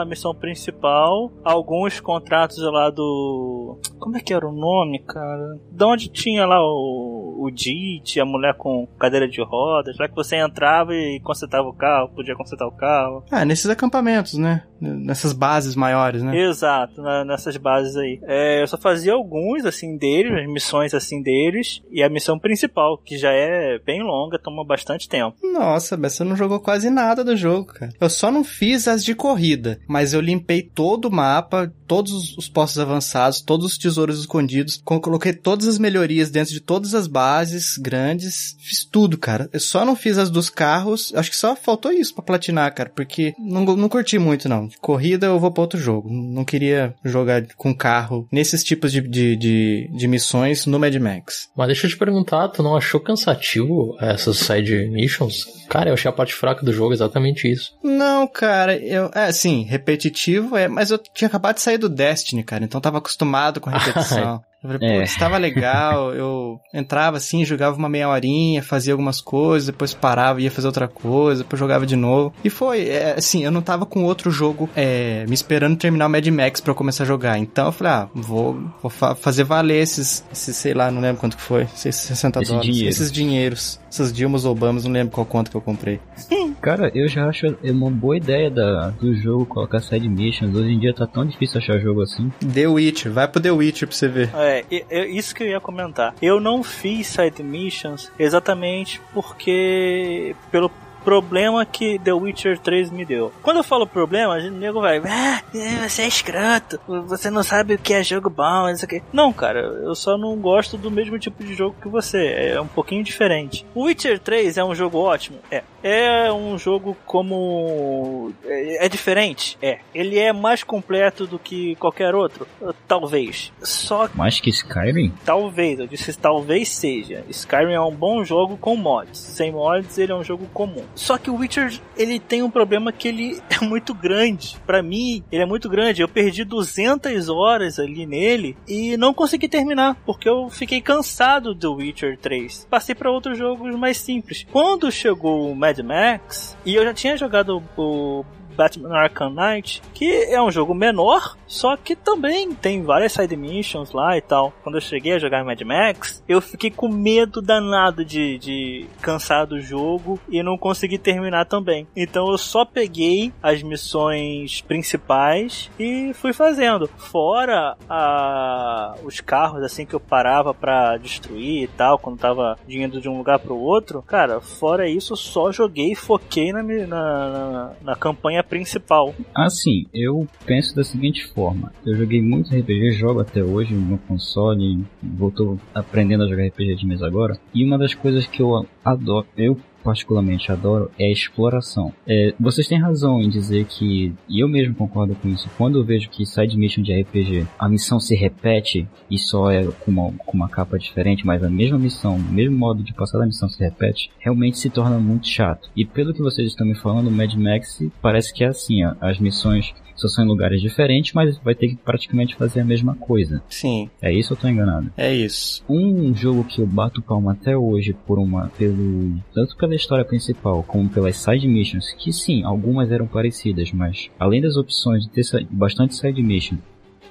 a missão principal, alguns contratos lá do... Como é que era o nome, cara? De onde tinha lá o, o JIT, a mulher com cadeira de rodas, lá que você entrava e consertava o carro, podia consertar o carro. Ah, nesses acampamentos, né? Nessas bases maiores, né? Exato, na- nessas bases aí. É, eu só fazia alguns, assim, deles, as missões, assim, deles, e a missão principal, que já é bem longa, toma bastante tempo. Nossa, mas você não jogou quase nada do jogo, cara. Eu só não fiz as de corrida, mas eu limpei todo o mapa, todos os- os postos avançados, todos os tesouros escondidos, co- coloquei todas as melhorias dentro de todas as bases grandes, fiz tudo, cara. Eu só não fiz as dos carros, acho que só faltou isso pra platinar, cara, porque não, não curti muito, não. Corrida eu vou pra outro jogo. Não queria jogar com carro nesses tipos de, de, de, de missões no Mad Max. Mas deixa eu te perguntar, tu não achou cansativo essas side missions? Cara, eu achei a parte fraca do jogo exatamente isso. Não, cara, eu. É, assim, repetitivo, é, mas eu tinha acabado de sair do Destiny, cara, então tava acostumado com a repetição. Eu falei, É. putz, tava legal, eu entrava assim, jogava uma meia horinha, fazia algumas coisas, depois parava, ia fazer outra coisa, depois jogava de novo. E foi, é, assim, eu não tava com outro jogo é, me esperando terminar o Mad Max pra eu começar a jogar. Então eu falei, ah, vou, vou fa- fazer valer esses, esses, sei lá, não lembro quanto que foi, esses 60 Esse dólares. dinheiro. Esses dinheiros, essas Dilmas Obamas, não lembro qual conta que eu comprei. Cara, eu já acho uma boa ideia da, do jogo colocar side missions. Hoje em dia tá tão difícil achar jogo assim. The Witcher, vai pro The Witcher pra você ver. É, e- e- isso que eu ia comentar. Eu não fiz side missions exatamente porque pelo problema que The Witcher 3 me deu. Quando eu falo problema, a gente- o nego vai, ah, você é escroto, você não sabe o que é jogo bom, isso aqui. Não, cara, eu só não gosto do mesmo tipo de jogo que você, é um pouquinho diferente. O Witcher 3 é um jogo ótimo? É. É um jogo como. É, é diferente? É. Ele é mais completo do que qualquer outro? Talvez. Só Mais que Skyrim? Talvez, eu disse talvez seja. Skyrim é um bom jogo com mods. Sem mods, ele é um jogo comum. Só que o Witcher, ele tem um problema que ele é muito grande. Pra mim, ele é muito grande. Eu perdi 200 horas ali nele e não consegui terminar, porque eu fiquei cansado do Witcher 3. Passei pra outros jogos mais simples. Quando chegou o Mad Max, e eu já tinha jogado o Batman Arkham Knight, que é um jogo menor, só que também tem várias side missions lá e tal. Quando eu cheguei a jogar Mad Max, eu fiquei com medo danado de, de cansar do jogo e não consegui terminar também. Então eu só peguei as missões principais e fui fazendo. Fora a, os carros assim que eu parava pra destruir e tal, quando tava indo de um lugar pro outro, cara, fora isso, só joguei e foquei na, na, na, na campanha principal. Assim, eu penso da seguinte forma: eu joguei muito RPG, jogo até hoje no console, voltou aprendendo a jogar RPG de mesa agora. E uma das coisas que eu adoro, eu particularmente adoro, é a exploração. É, vocês têm razão em dizer que, e eu mesmo concordo com isso, quando eu vejo que side mission de RPG, a missão se repete e só é com uma, com uma capa diferente, mas a mesma missão, o mesmo modo de passar da missão se repete, realmente se torna muito chato. E pelo que vocês estão me falando, Mad Max parece que é assim, ó, as missões só são em lugares diferentes, mas vai ter que praticamente fazer a mesma coisa. Sim. É isso ou tô enganado? É isso. Um jogo que eu bato palma até hoje por uma pelo tanto pela história principal como pelas side missions, que sim, algumas eram parecidas, mas além das opções de ter bastante side mission,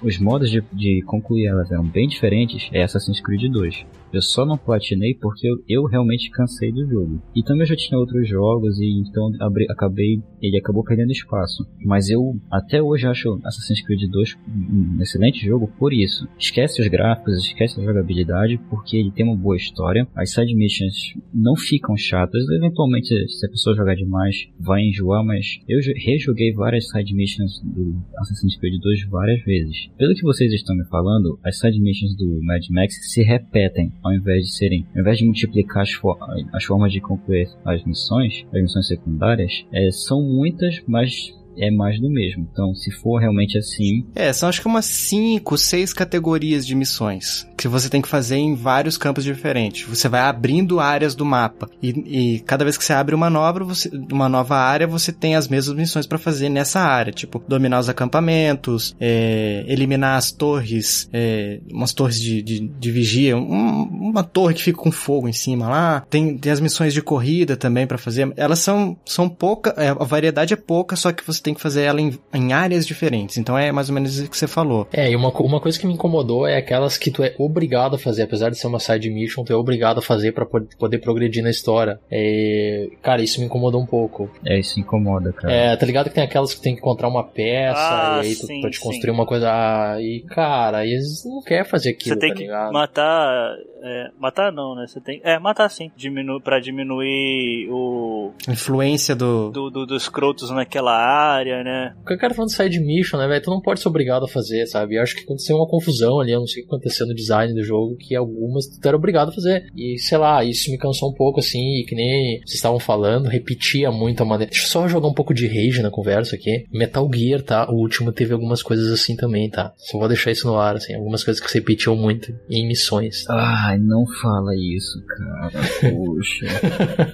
os modos de, de concluir elas eram bem diferentes, é Assassin's Creed 2. Eu só não platinei porque eu, eu realmente cansei do jogo. E também eu já tinha outros jogos e então abri- acabei ele acabou perdendo espaço. Mas eu até hoje acho Assassin's Creed 2 um excelente jogo por isso. Esquece os gráficos, esquece a jogabilidade, porque ele tem uma boa história. As side missions não ficam chatas. Eventualmente, se a pessoa jogar demais, vai enjoar, mas eu jo- rejoguei várias side missions do Assassin's Creed 2 várias vezes. Pelo que vocês estão me falando, as side missions do Mad Max se repetem, ao invés de serem, ao invés de multiplicar as, fo- as formas de concluir as missões, as missões secundárias, é, são muitas, mas é mais do mesmo. Então, se for realmente assim, É, são acho que umas 5, 6 categorias de missões que você tem que fazer em vários campos diferentes. Você vai abrindo áreas do mapa e, e cada vez que você abre uma nova, você, uma nova área, você tem as mesmas missões pra fazer nessa área, tipo dominar os acampamentos, é, eliminar as torres, é, umas torres de, de, de vigia, um, uma torre que fica com fogo em cima lá. Tem, tem as missões de corrida também pra fazer. Elas são, são pouca, é, a variedade é pouca, só que você tem que fazer ela em, em áreas diferentes. Então é mais ou menos isso que você falou. É, e uma, uma coisa que me incomodou é aquelas que tu é obrigado a fazer, apesar de ser uma side mission, tu é obrigado a fazer pra po- poder progredir na história. É, cara, isso me incomodou um pouco. É, isso incomoda, cara. É, tá ligado que tem aquelas que tem que encontrar uma peça Ah, e aí tu, sim, pra te sim. construir uma coisa. Ah, e cara, aí eles não querem fazer aquilo, Você tem tá que ligado? matar. é, matar não, né? Você tem. É, matar sim. Diminu pra diminuir o. Influência do. Do, do- dos crotos naquela área, né? Porque o cara falando de side mission, né, velho? Tu não pode ser obrigado a fazer, sabe? Eu acho que aconteceu uma confusão ali, eu não sei o que aconteceu no design do jogo, que algumas tu era obrigado a fazer. E sei lá, isso me cansou um pouco, assim, e que nem vocês estavam falando, repetia muito a maneira. Deixa eu só jogar um pouco de rage na conversa aqui. Metal Gear, tá? O último teve algumas coisas assim também, tá? Só vou deixar isso no ar, assim, algumas coisas que se repetiam muito em missões. Ai, não fala isso, cara. Poxa.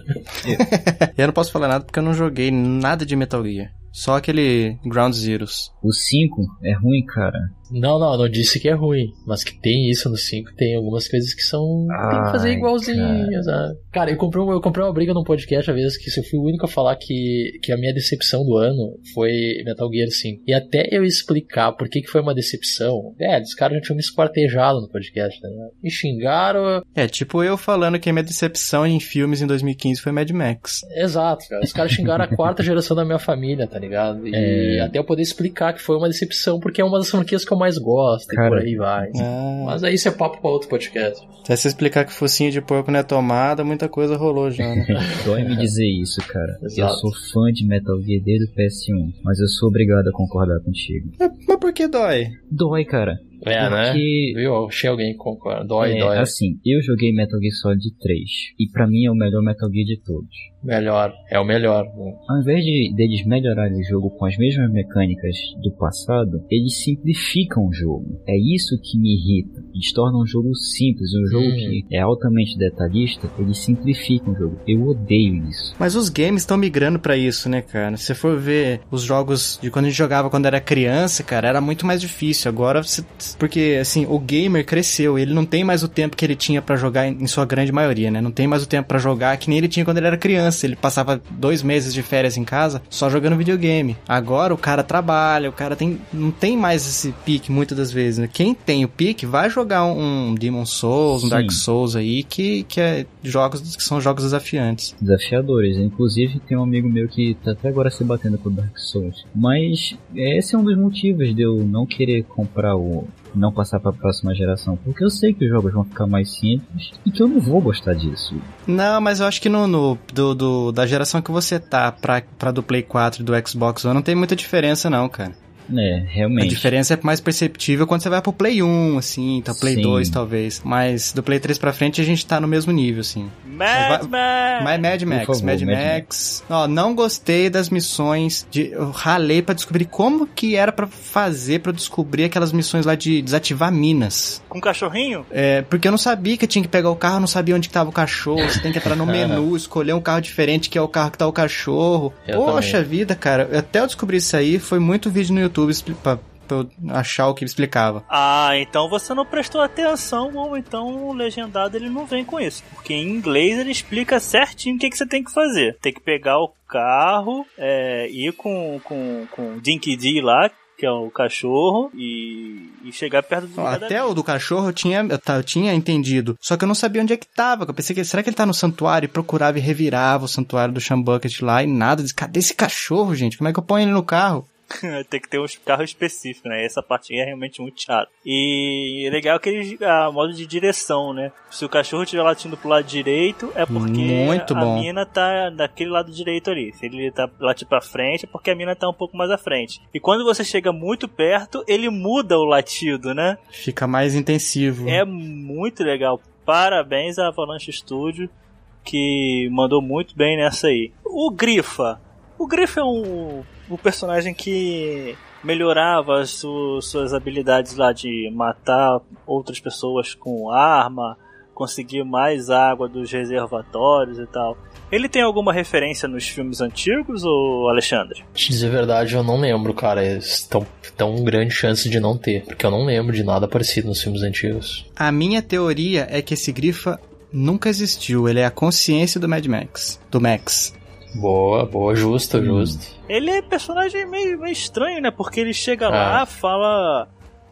eu não posso falar nada porque eu não joguei nada de Metal Gear. Só aquele Ground Zeroes. O 5 é ruim, cara. Não, não, não disse que é ruim, mas que tem isso no 5, tem algumas coisas que são. tem que fazer Ai, igualzinho, sabe? Cara, eu comprei, eu comprei uma briga num podcast a vez que eu fui o único a falar que, que a minha decepção do ano foi Metal Gear 5. E até eu explicar por que, que foi uma decepção, é, os caras já tinham me esquartejado no podcast, né? Me xingaram. É, tipo eu falando que a minha decepção em filmes em 2015 foi Mad Max. Exato, cara. Os caras xingaram a quarta geração da minha família, tá ligado? E É. até eu poder explicar que foi uma decepção, porque é uma das franquias que eu mais gosto, e Cara. por aí vai. Ah, Mas aí isso é papo pra outro podcast. até se explicar que focinho de porco não é tomada, muita coisa rolou já, né? Dói me dizer isso, cara. Eu Exato. sou fã de Metal Gear desde o PS1, mas eu sou obrigado a concordar contigo. Mas por que dói? Dói, cara. É, né? Porque- Viu? Eu achei alguém que concorda. Dói, é, dói. Assim, eu joguei Metal Gear Solid 3, e pra mim é o melhor Metal Gear de todos. Melhor. É o melhor. Ao invés de deles melhorarem o jogo com as mesmas mecânicas do passado, eles simplificam o jogo. É isso que me irrita. Eles tornam o jogo simples, um jogo Hum. que é altamente detalhista, eles simplificam o jogo. Eu odeio isso. Mas os games estão migrando pra isso, né, cara? Se você for ver os jogos de quando a gente jogava quando era criança, cara, era muito mais difícil. Agora, você... porque assim, o gamer cresceu, ele não tem mais o tempo que ele tinha pra jogar em sua grande maioria, né? Não tem mais o tempo pra jogar que nem ele tinha quando ele era criança. Ele passava dois meses de férias em casa só jogando videogame. Agora o cara trabalha, o cara tem não tem mais esse pique muitas das vezes. Né? Quem tem o pique vai jogar um Demon Souls, um Sim. Dark Souls aí que que é jogos que são jogos desafiantes. Desafiadores. Inclusive, tem um amigo meu que tá até agora se batendo com o Dark Souls. Mas esse é um dos motivos de eu não querer comprar o. Não passar pra próxima geração. Porque eu sei que os jogos vão ficar mais simples e que eu não vou gostar disso. Não, mas eu acho que no, no- do, do- da geração que você tá pra, pra do Play 4 e do Xbox One não tem muita diferença não, cara. É, A realmente. diferença é mais perceptível quando você vai pro Play 1, assim, então Play Sim. 2 talvez. Mas do Play 3 pra frente a gente tá no mesmo nível, assim. Mad vai- Max! Mas Mad Max, favor, Mad, Mad Max. Ó, não gostei das missões de eu ralei pra descobrir como que era pra fazer pra eu descobrir aquelas missões lá de desativar minas. Com cachorrinho? É, porque eu não sabia que eu tinha que pegar o carro, não sabia onde que tava o cachorro. Você tem que entrar no menu, escolher um carro diferente que é o carro que tá o cachorro. Eu Poxa vida, cara. Até eu descobrir isso aí, foi muito vídeo no YouTube expli- pra, pra eu achar o que explicava. Ah, então você não prestou atenção, ou então o legendado ele não vem com isso. Porque em inglês ele explica certinho o que, que você tem que fazer. Tem que pegar o carro, é, ir com, com, com o Dinky D lá, que é o cachorro, e, e chegar perto do Até o do cachorro eu tinha, eu, tinha entendido. Só que eu não sabia onde é que tava. Eu pensei que será que ele tá no santuário? E procurava e revirava o santuário do Shambucket lá e nada. Disse, Cadê esse cachorro, gente? Como é que eu ponho ele no carro? tem que ter um carro específico, né? Essa parte é realmente muito chata. E legal que ele a modo de direção, né? Se o cachorro estiver latindo pro lado direito, é porque Muito a mina tá daquele lado direito ali. Se ele tá latindo pra frente, é porque a mina tá um pouco mais à frente. E quando você chega muito perto, ele muda o latido, né? Fica mais intensivo. É muito legal. Parabéns à Avalanche Studio que mandou muito bem nessa aí. O Grifa. O Grifa é um, um personagem que melhorava as su- suas habilidades lá de matar outras pessoas com arma conseguir mais água dos reservatórios e tal. Ele tem alguma referência nos filmes antigos, ou Alexandre? Te dizer a verdade, eu não lembro, cara. É tão, tão grande chance de não ter, porque eu não lembro de nada parecido nos filmes antigos. A minha teoria é que esse grifa nunca existiu. Ele é a consciência do Mad Max. Do Max. Boa, boa, justo, justo. Ele é personagem meio, meio estranho, né? Porque ele chega Ah. lá, fala.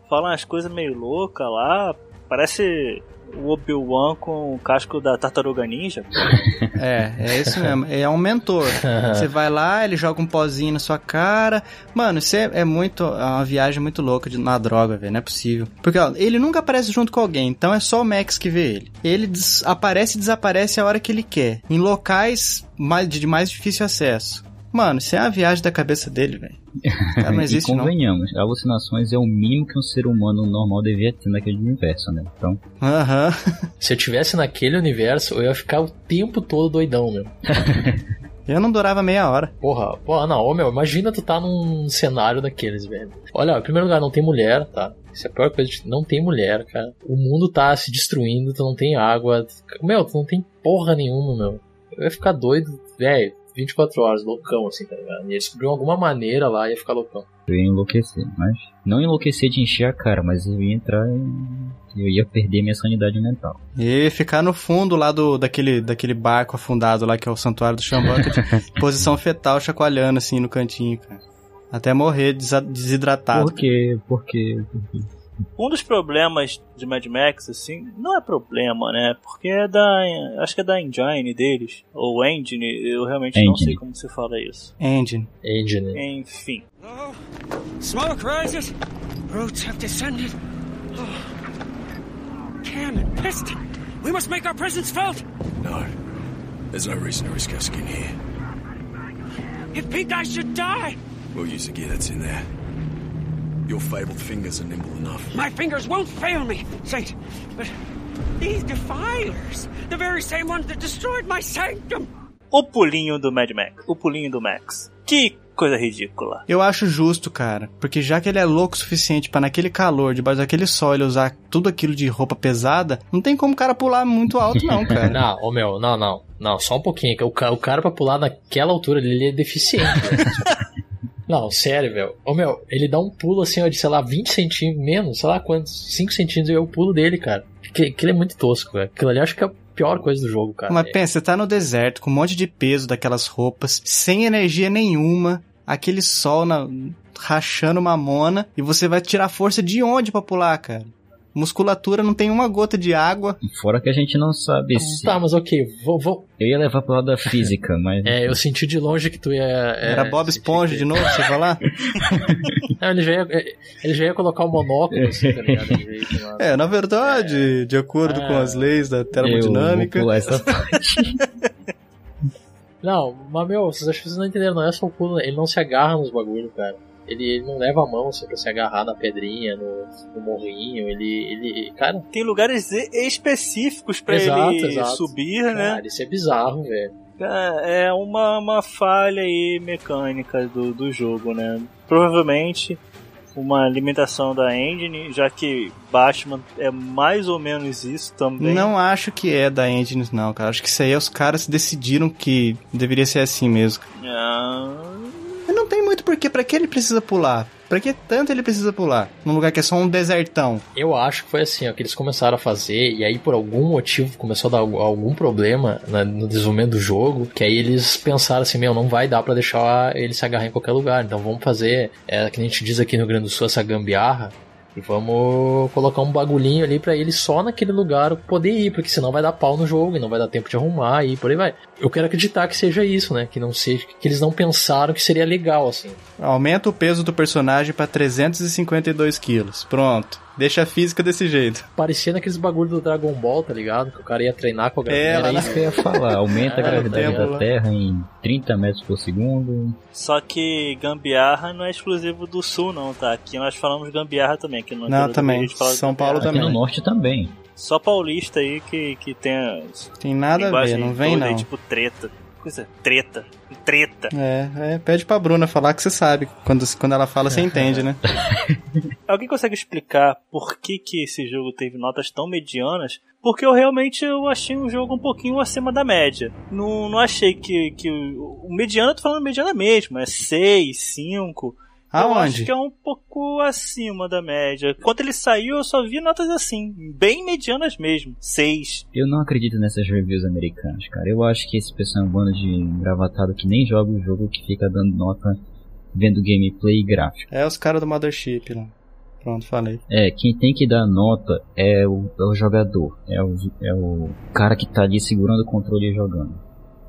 Fala umas coisas meio loucas lá. Parece o Obi-Wan com o casco da tartaruga ninja. É, é isso mesmo. É um mentor. Você vai lá, ele joga um pozinho na sua cara. Mano, isso é, é muito. É uma viagem muito louca de, na droga, velho. Não é possível. Porque, ó, ele nunca aparece junto com alguém, então é só o Max que vê ele. Ele des- aparece e desaparece a hora que ele quer. Em locais mais, de mais difícil acesso. Mano, isso é uma viagem da cabeça dele, velho. Cara, não existe, e não. convenhamos, alucinações é o mínimo que um ser humano normal devia ter naquele universo, né? Então, Aham. Se eu tivesse naquele universo, eu ia ficar o tempo todo doidão, meu. Eu não durava meia hora. Porra, porra, não, meu, imagina tu tá num cenário daqueles, velho. Olha, em primeiro lugar, não tem mulher, tá? Isso é a pior coisa, de- não tem mulher, cara. O mundo tá se destruindo, tu não tem água. Meu, tu não tem porra nenhuma, meu. Eu ia ficar doido, velho, 24 horas, loucão, assim, tá ligado? Ia descobrir alguma maneira lá, ia ficar loucão. eu ia enlouquecer. Mas, não enlouquecer de encher a cara, mas eu ia entrar em... Eu ia perder minha sanidade mental. E ia ficar no fundo lá do, daquele, daquele barco afundado lá, que é o Santuário do Chambucket, posição fetal, chacoalhando assim no cantinho, cara. Até morrer desidratado. Por quê? Por quê? Por quê? Um dos problemas de Mad Max, assim, não é problema, né? Porque é da. Acho que é da engine deles. Ou engine, eu realmente não Engine. sei como se fala isso. Engine. Engine. Enfim. Smoke rises. Roots have descended. Oh. Cannon, piston. We must make our presence felt. No. There's no reason to risk our skin here. If Pink Eye should die, We'll use the gear that's in there. Your fabled fingers are nimble enough. my fingers won't fail me, Saint. But these defilers, the very same ones that destroyed my sanctum. O pulinho do Mad Max. O pulinho do Max. Que coisa ridícula. Eu acho justo, cara. Porque já que ele é louco o suficiente pra naquele calor, debaixo daquele sol, ele usar tudo aquilo de roupa pesada, não tem como o cara pular muito alto, não, cara. Não, ô meu, não, não. Não, só um pouquinho. que O, ca- o cara pra pular naquela altura, ele é deficiente. Não, sério, velho. Ô meu, ele dá um pulo assim, ó, de sei lá, 20 centímetros, menos, sei lá quantos, 5 centímetros é o pulo dele, cara. Que, aquilo é muito tosco, velho. Aquilo ali acho que é pior coisa do jogo, cara. Mas pensa, você tá no deserto, com um monte de peso daquelas roupas, sem energia nenhuma, aquele sol na, rachando mamona, e você vai tirar força de onde pra pular, cara? Musculatura não tem uma gota de água. Fora que a gente não sabe se... Tá, mas ok, vou, vou. Eu ia levar pro lado da física, mas... É, eu senti de longe que tu ia. é, Era Bob Esponja de novo, você falar? Não, ele já ia, ele já ia colocar o monóculo, assim, tá ligado? Lá. É, na verdade, de acordo com as leis da termodinâmica. Eu vou pular essa parte. Não, mas meu, vocês acham que vocês não entenderam, não é só o pulo, ele não se agarra nos bagulhos, cara. Ele, ele não leva a mão assim, pra se agarrar na pedrinha, no, no morrinho, ele, ele. Cara, Tem lugares específicos pra Exato, ele exato. subir, né? cara, isso é bizarro, velho. É é uma, uma falha aí mecânica do, do jogo, né? Provavelmente uma limitação da engine, já que Batman é mais ou menos isso também. Não acho que é da Engines, não, cara. Acho que isso aí os caras decidiram que deveria ser assim mesmo. Ah, Não tem muito porquê. Pra que ele precisa pular? Pra que tanto ele precisa pular? Num lugar que é só um desertão. Eu acho que foi assim, ó, que eles começaram a fazer, e aí por algum motivo começou a dar algum- problema na- no desenvolvimento do jogo, que aí eles pensaram assim, meu, não vai dar pra deixar ele se agarrar em qualquer lugar, então vamos fazer, é, que a gente diz aqui no Grande do Sul, essa gambiarra, e vamos colocar um bagulhinho ali pra ele só naquele lugar poder ir, porque senão vai dar pau no jogo e não vai dar tempo de arrumar e por aí vai. Eu quero acreditar que seja isso, né? Que não seja que eles não pensaram que seria legal assim. Aumenta o peso do personagem pra 352 quilos. Pronto. Deixa a física desse jeito. Parecia naqueles bagulho do Dragon Ball, tá ligado? Que o cara ia treinar com a É, galera. aí na- Isso que eu ia falar, aumenta a É, gravidade tempo da. Terra em 30 metros por segundo. Só que gambiarra não é exclusivo do sul, não, tá? Aqui nós falamos gambiarra também. Aqui no Não, também. a gente fala São gambiarra. Paulo Aqui também. no norte também. Só paulista aí que, que tem a Tem nada a ver, não vem toda não. aí, tipo treta coisa treta, treta. É, é, pede pra Bruna falar que você sabe. Quando, quando ela fala, você entende, né? Alguém consegue explicar por que, que esse jogo teve notas tão medianas? Porque eu realmente eu achei um jogo um pouquinho acima da média. Não, não achei que, que o, o mediano, eu tô falando mediana mesmo, é 6, 5. Eu Aonde? acho que é um pouco acima da média. Quando ele saiu, eu só vi notas assim, bem medianas mesmo. 6. Eu não acredito nessas reviews americanas, cara. Eu acho que esse pessoal é um bando de engravatado que nem joga o jogo que fica dando nota vendo gameplay e gráfico. É os caras do Mothership lá. Pronto, falei. É, quem tem que dar nota é o, é o jogador. É o, é o cara que tá ali segurando o controle e jogando.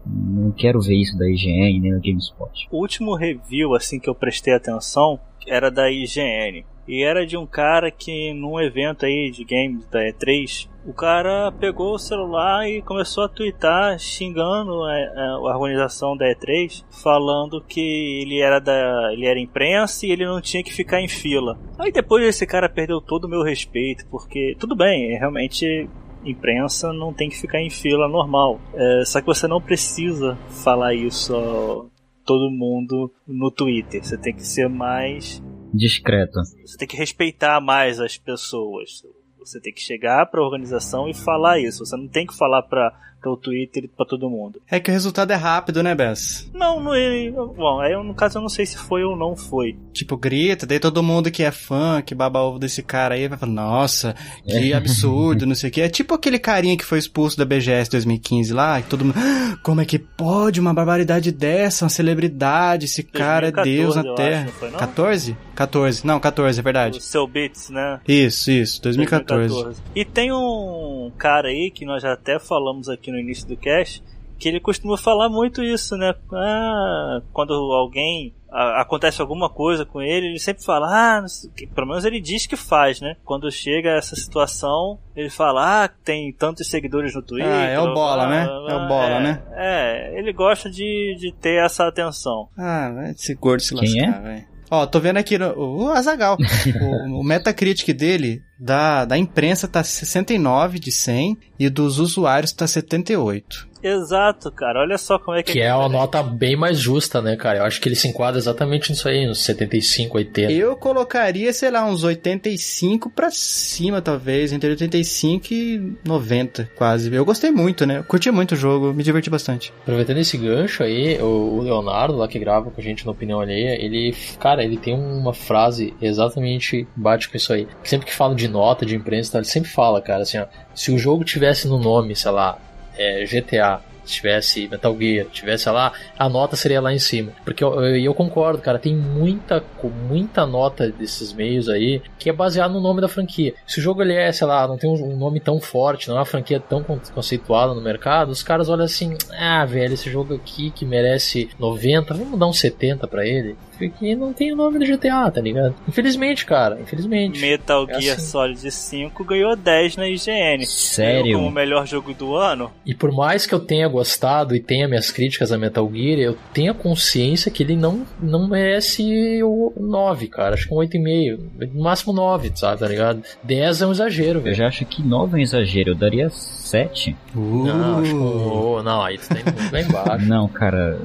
Não quero ver isso da IGN nem da GameSpot. O último review assim que eu prestei atenção era da IGN. E era de um cara que num evento aí de games da E3, o cara pegou o celular e começou a twittar xingando a, a- a organização da E3, falando que ele era da ele era imprensa e ele não tinha que ficar em fila. Aí depois esse cara perdeu todo o meu respeito, porque tudo bem, é realmente imprensa não tem que ficar em fila normal. É, só que você não precisa falar isso a todo mundo no Twitter. Você tem que ser mais. Discreto. Você tem que respeitar mais as pessoas. Você tem que chegar para a organização e falar isso. Você não tem que falar para o Twitter e para todo mundo. É que o resultado é rápido, né, Bess? Não, não é. Bom, aí eu, no caso eu não sei se foi ou não foi. Tipo, grita, daí todo mundo que é fã, que baba ovo desse cara aí, vai falar, nossa, que É. absurdo, não sei o que. É tipo aquele carinha que foi expulso da BGS 2015 lá, que todo mundo, "Ah, como é que pode uma barbaridade dessa, uma celebridade, esse cara é 2014, Deus na Terra. acho, não foi, não? 14? 14, não, 14, é verdade. O seu Beats, né? Isso, isso, 2014. E tem um cara aí que nós já até falamos aqui no início do cast, que ele costuma falar muito isso, né? Ah, quando alguém a- acontece alguma coisa com ele, ele sempre fala, ah, não sei o quê. pelo menos ele diz que faz, né? Quando chega essa situação, ele fala, ah, tem tantos seguidores no Twitter. Ah, é o Bola, blá, né? blá, blá. É o Bola, É, né? É, ele gosta de, de ter essa atenção. Ah, vai esse gordo se Quem lascar, velho. Ó, tô vendo aqui no, o Azagal. o, o Metacritic dele, da, da imprensa, tá 69 de 100 e dos usuários tá 78. Exato, cara. Olha só como é que Que é uma nota bem mais justa, né, cara? Eu acho que ele se enquadra exatamente nisso aí, uns 75, 80. Eu colocaria, sei lá, uns 85 pra cima, talvez, entre 85 e 90, quase. Eu gostei muito, né? Eu curti muito o jogo, me diverti bastante. Aproveitando esse gancho aí, o, Leonardo, lá que grava com a gente na Opinião Alheia, ele, cara, ele tem uma frase exatamente bate com isso aí. Sempre que fala de nota, de imprensa, e tal, ele sempre fala, cara, assim, ó, se o jogo tivesse no nome, sei lá, é, GTA, se tivesse Metal Gear, tivesse lá, a nota seria lá em cima. Porque eu, eu, eu concordo, cara, tem muita, muita nota desses meios aí que é baseado no nome da franquia. Se o jogo ele é, sei lá, não tem um, um nome tão forte, não é uma franquia tão con- conceituada no mercado, os caras olham assim, ah, velho, esse jogo aqui que merece 90, vamos dar um 70 pra ele. Porque não tem o nome do GTA, tá ligado? Infelizmente, cara, infelizmente. Metal É Gear assim. Solid 5 ganhou 10 na IGN. Sério? Ganhou como o melhor jogo do ano. E por mais que eu tenha gostado e tenha minhas críticas a Metal Gear, eu tenho a consciência que ele não, não merece o 9, cara. Acho que um 8,5. No máximo 9, sabe, tá ligado? 10 é um exagero, Eu velho. já acho que 9 é um exagero, eu daria 7. Não, acho que. um- Não, aí tu tá lá embaixo. Não, cara,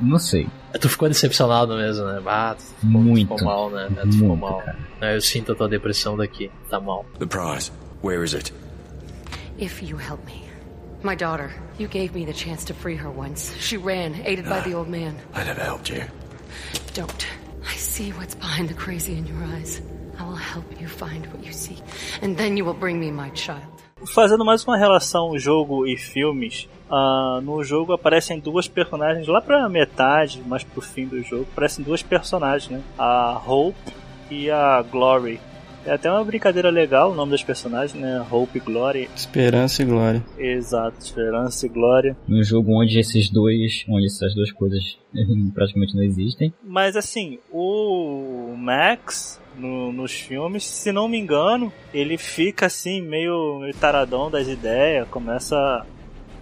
não sei. Tu ficou decepcionado mesmo, né? Ah, tu ficou, Muito. ficou mal, né? Tu ficou Muito, mal. cara. É, Eu sinto a tua depressão daqui. Tá mal. The prize. Where is it? If you help me. My daughter, you gave me the chance to free her once. She ran, aided by the old man. I never helped you. Don't. I see what's behind the crazy in your eyes. I will help you find what you seek, and then you will bring me my child. Fazendo mais uma relação jogo e filmes, ah, no jogo aparecem duas personagens lá pra metade, mais pro fim do jogo, aparecem duas personagens, né? A Hope e a Glory. É até uma brincadeira legal o nome das personagens, né? Hope e Glory. Esperança e glória. Exato, Esperança e Glória. Num jogo onde esses dois, onde essas duas coisas praticamente não existem. Mas assim, o Max no- nos filmes, se não me engano, ele fica assim meio, meio taradão das ideias, começa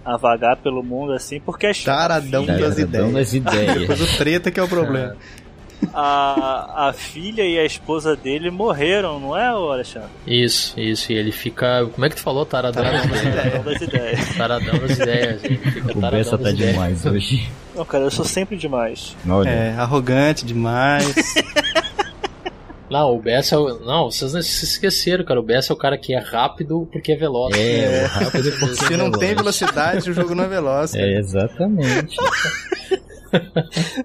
a, vagar pelo mundo assim, porque é chato. Taradão Taradão das ideias. das ideias. Depois o treta que é o problema. a, a filha e a esposa dele morreram, não é, Alexandre? Isso, isso. E ele fica. Como é que tu falou? Taradão, Taradão das ideias. das ideias. Taradão das ideias. Das tá ideias. demais hoje. Não, cara, eu sou sempre demais. Olha. É, arrogante demais. Não, o Bessa é o. Não, vocês não se esqueceram, cara. O Bessa é o cara que é rápido porque é veloz. É, o rápido porque Se é não tem veloz. velocidade, o jogo não é veloz. cara. É, exatamente.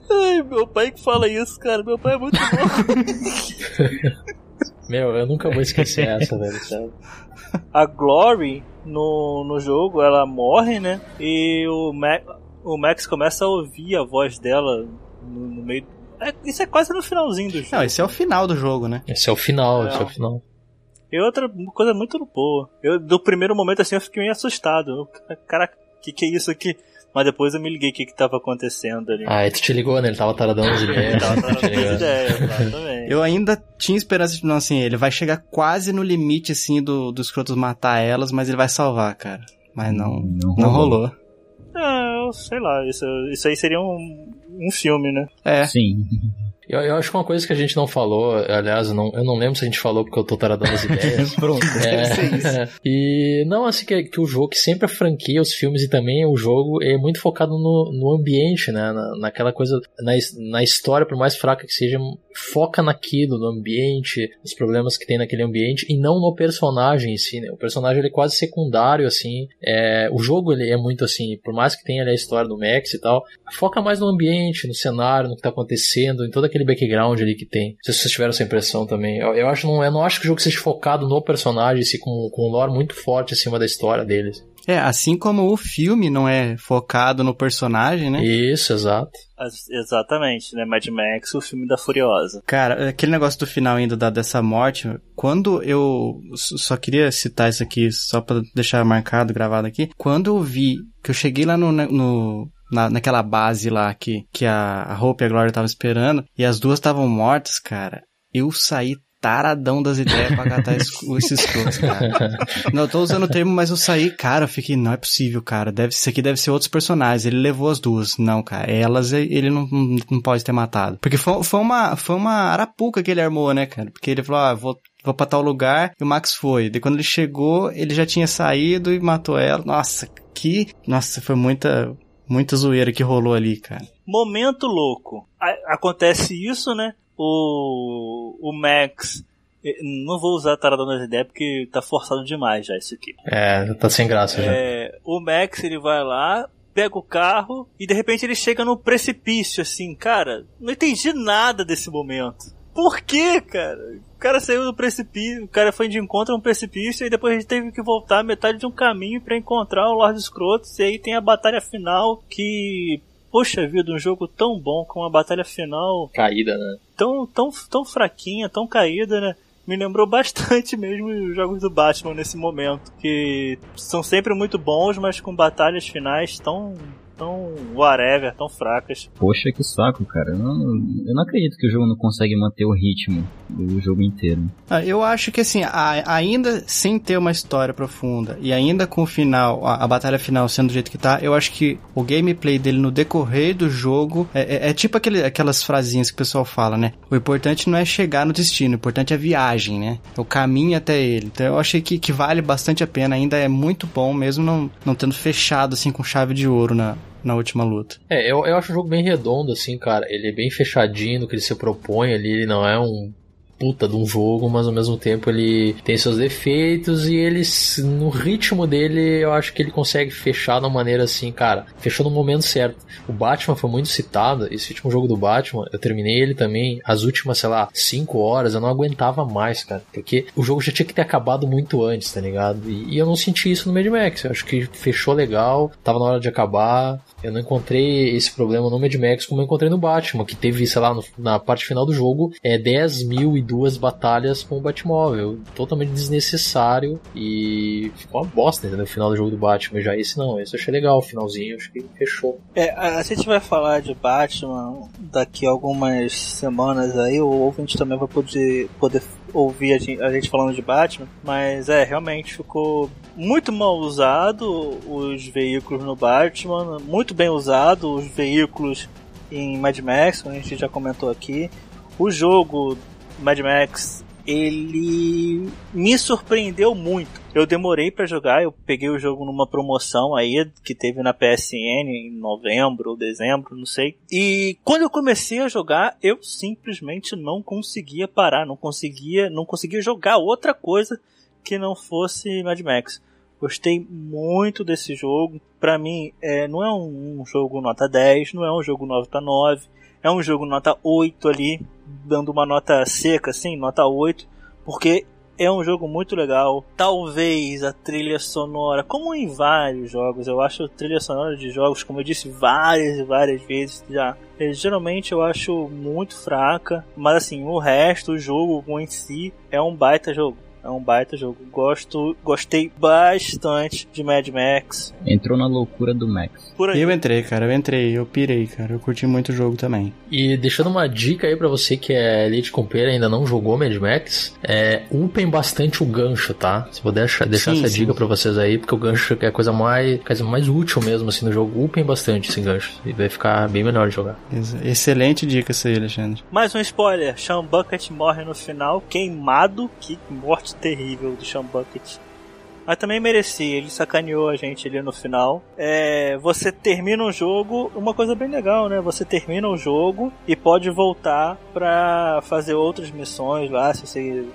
Ai, meu pai que fala isso, cara. Meu pai é muito bom. Meu, eu nunca vou esquecer essa, velho. Sério. a Glory no, no jogo, ela morre, né? E o, Ma o Max começa a ouvir a voz dela no, no meio. É, isso é quase no finalzinho do jogo. Não, esse é o final do jogo, né? Esse é o final, É. esse é o final. E outra coisa muito boa. Eu, do primeiro momento assim, eu fiquei meio assustado. Caraca, o que, que é isso aqui? Mas depois eu me liguei o que, que tava acontecendo ali. Ah, aí tu te ligou, né? Ele tava taradão das ideias. Tava tava Te ligou. dando ideia, exatamente. Eu ainda tinha esperança de, não, assim, ele vai chegar quase no limite, assim, do, dos escrotos matar elas, mas ele vai salvar, cara. Mas não, Não não rolou. rolou. Sei lá, isso, isso aí seria um, um filme, né? É. Sim. Eu, eu acho que uma coisa que a gente não falou, aliás, eu não, eu não lembro se a gente falou porque eu tô taradão das ideias. Pronto. É, e não, assim, que, que o jogo, que sempre a franquia, os filmes e também o jogo é muito focado no, no ambiente, né? Na, naquela coisa, na, na história, por mais fraca que seja, foca naquilo, no ambiente, nos problemas que tem naquele ambiente e não no personagem em si, né? O personagem ele é quase secundário, assim. É, o jogo ele é muito assim, por mais que tenha ali a história do Max e tal, foca mais no ambiente, no cenário, no que tá acontecendo, em todo aquele background ali que tem. Não sei se vocês tiveram essa impressão também. Eu, eu acho não, eu não acho que o jogo seja focado no personagem, assim, com, com um lore muito forte acima da história deles. É, assim como o filme não é focado no personagem, né? Isso, exato. As- Exatamente, né? Mad Max, o filme da Furiosa. Cara, aquele negócio do final ainda da, dessa morte, quando eu só queria citar isso aqui, só pra deixar marcado, gravado aqui, quando eu vi que eu cheguei lá no, no- na, naquela base lá que, que a, a Hope e a Glória estavam esperando, e as duas estavam mortas, cara, eu saí taradão das ideias pra catar esse- esses escrotos, cara. Não, eu tô usando o termo, mas eu saí, cara, eu fiquei, não é possível, cara. Deve, isso aqui deve ser outros personagens. Ele levou as duas. Não, cara. Elas ele não, não, pode ter matado. Porque foi, foi uma, foi uma arapuca que ele armou, né, cara? Porque ele falou, ah, vou, vou pra tal lugar, e o Max foi. Daí quando ele chegou, ele já tinha saído e matou ela. Nossa, que, nossa, foi muita, muita zoeira que rolou ali, cara. Momento louco. A- acontece isso, né? O, o Max. eh, Não vou usar taradão das ideias porque tá forçado demais já isso aqui. É, tá sem graça já. É, o Max ele vai lá, pega o carro e de repente ele chega no precipício, assim, cara. Não entendi nada desse momento. Por quê, cara? O cara saiu do precipício, o cara foi de encontro a um precipício e depois ele teve que voltar metade de um caminho pra encontrar o Lord Scrotus e aí tem a batalha final que. Poxa vida, um jogo tão bom com uma batalha final Caída, né? tão, tão, tão fraquinha, tão caída, né? Me lembrou bastante mesmo os jogos do Batman nesse momento. Que são sempre muito bons, mas com batalhas finais tão. Tão whatever, tão fracas. Poxa, que saco, cara. Eu não, eu não acredito que o jogo não consegue manter o ritmo do jogo inteiro. Ah, Eu acho que assim, a- ainda sem ter uma história profunda e ainda com o final, a, a batalha final sendo do jeito que tá, eu acho que o gameplay dele no decorrer do jogo é, é- é tipo aquele- aquelas frasinhas que o pessoal fala, né? O importante não é chegar no destino, o importante é a viagem, né? É o caminho até ele. Então eu achei que, que vale bastante a pena, ainda é muito bom, mesmo não, não tendo fechado assim com chave de ouro na, na última luta. É, eu, eu acho o jogo bem redondo, assim, cara. Ele é bem fechadinho no que ele se propõe ali. Ele não é um puta de um jogo, mas ao mesmo tempo ele tem seus defeitos e ele, s- no ritmo dele, eu acho que ele consegue fechar de uma maneira assim, cara. Fechou no momento certo. O Batman foi muito citado. Esse último jogo do Batman, eu terminei ele também. As últimas, sei lá, 5 horas, eu não aguentava mais, cara. Porque o jogo já tinha que ter acabado muito antes, tá ligado? E, e eu não senti isso no Mad Max. Eu acho que fechou legal, tava na hora de acabar. Eu não encontrei esse problema no Mad Max como eu encontrei no Batman, que teve, sei lá, no- na parte final do jogo, é 10 mil e duas batalhas com o Batmóvel. Totalmente desnecessário e ficou uma bosta, entendeu? O final do jogo do Batman. Já esse não, esse eu achei legal, o finalzinho, acho que fechou. É, a, a gente vai falar de Batman daqui a algumas semanas aí, o ouvinte também vai poder, poder ouvir a gente, a gente falando de Batman, mas é, realmente ficou muito mal usado os veículos no Batman, muito bem usado os veículos em Mad Max, como a gente já comentou aqui. O jogo Mad Max ele me surpreendeu muito. Eu demorei para jogar, eu peguei o jogo numa promoção aí que teve na PSN em novembro ou dezembro, não sei. E quando eu comecei a jogar, eu simplesmente não conseguia parar, não conseguia, não conseguia jogar outra coisa que não fosse Mad Max. Gostei muito desse jogo. Para mim, é, não é um, um, jogo nota 10, não é um jogo nota 9, é um jogo nota 8 ali, dando uma nota seca, assim, nota 8, porque é um jogo muito legal. Talvez a trilha sonora, como em vários jogos, eu acho trilha sonora de jogos, como eu disse várias e várias vezes já, é, geralmente eu acho muito fraca, mas assim, o resto, o jogo em si, é um baita jogo. É um baita jogo. Gosto, gostei bastante de Mad Max. Entrou na loucura do Max. Por aí. Eu entrei, cara, eu entrei, eu pirei, cara. Eu curti muito o jogo também. E deixando uma dica aí para você que é Elite Compeira e ainda não jogou Mad Max, é, upem bastante o gancho, tá? Se puder deixar, deixar sim, essa sim, dica para vocês aí, porque o gancho é a coisa mais, coisa mais útil mesmo assim no jogo. Upem bastante esse gancho e vai ficar bem melhor de jogar. Excelente dica essa aí, Alexandre. Mais um spoiler: Sean Bucket morre no final, queimado. Que morte terrível do Sean Bucket. Mas também merecia, ele sacaneou a gente ali no final. É, você termina o jogo, uma coisa bem legal, né? Você termina o jogo e pode voltar pra fazer outras missões lá, se você,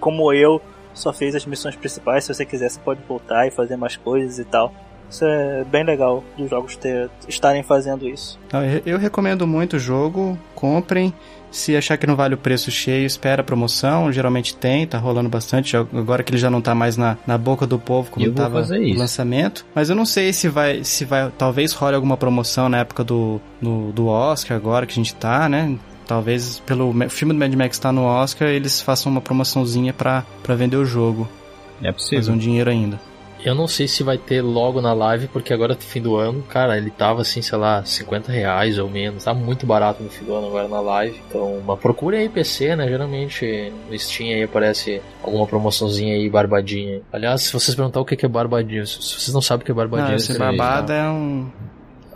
como eu, só fez as missões principais. Se você quiser, você pode voltar e fazer mais coisas e tal. Isso é bem legal dos jogos ter, estarem fazendo isso. Eu recomendo muito o jogo, comprem. Se achar que não vale o preço cheio, espera a promoção. Geralmente tem, tá rolando bastante. Agora que ele já não tá mais na, na boca do povo como estava no lançamento. Mas eu não sei se vai, se vai. Talvez role alguma promoção na época do, no, do Oscar, agora que a gente tá, né? Talvez pelo filme do Mad Max tá no Oscar, eles façam uma promoçãozinha para vender o jogo. É possível. Fazer um dinheiro ainda. Eu não sei se vai ter logo na live, porque agora no fim do ano, cara, ele tava assim, sei lá, 50 reais ou menos. Tá muito barato no fim do ano agora na live. Então, uma procura aí PC, né? Geralmente no Steam aí aparece alguma promoçãozinha aí, barbadinha. Aliás, se vocês perguntar o que é barbadinha, se vocês não sabem o que é barbadinha, não, esse barbada é um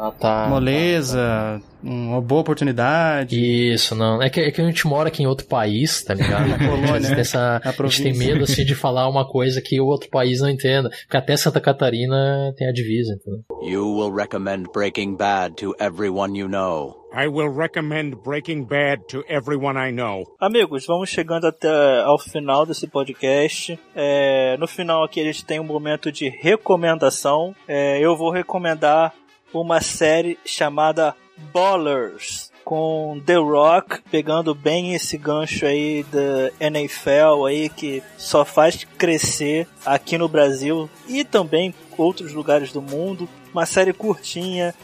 ah, tá. Moleza, tá, tá. uma boa oportunidade. Isso, não. É que, é que a gente mora aqui em outro país, tá ligado? Na Polônia. Essa, a, a gente tem medo assim, de falar uma coisa que o outro país não entenda. Porque até Santa Catarina tem a divisa, entendeu? You will recommend Breaking Bad to everyone you know. I will recommend Breaking Bad to everyone I know. Amigos, vamos chegando até ao final desse podcast. É, no final aqui a gente tem um momento de recomendação. É, eu vou recomendar uma série chamada Ballers com The Rock pegando bem esse gancho aí da NFL aí que só faz crescer aqui no Brasil e também outros lugares do mundo. Uma série curtinha,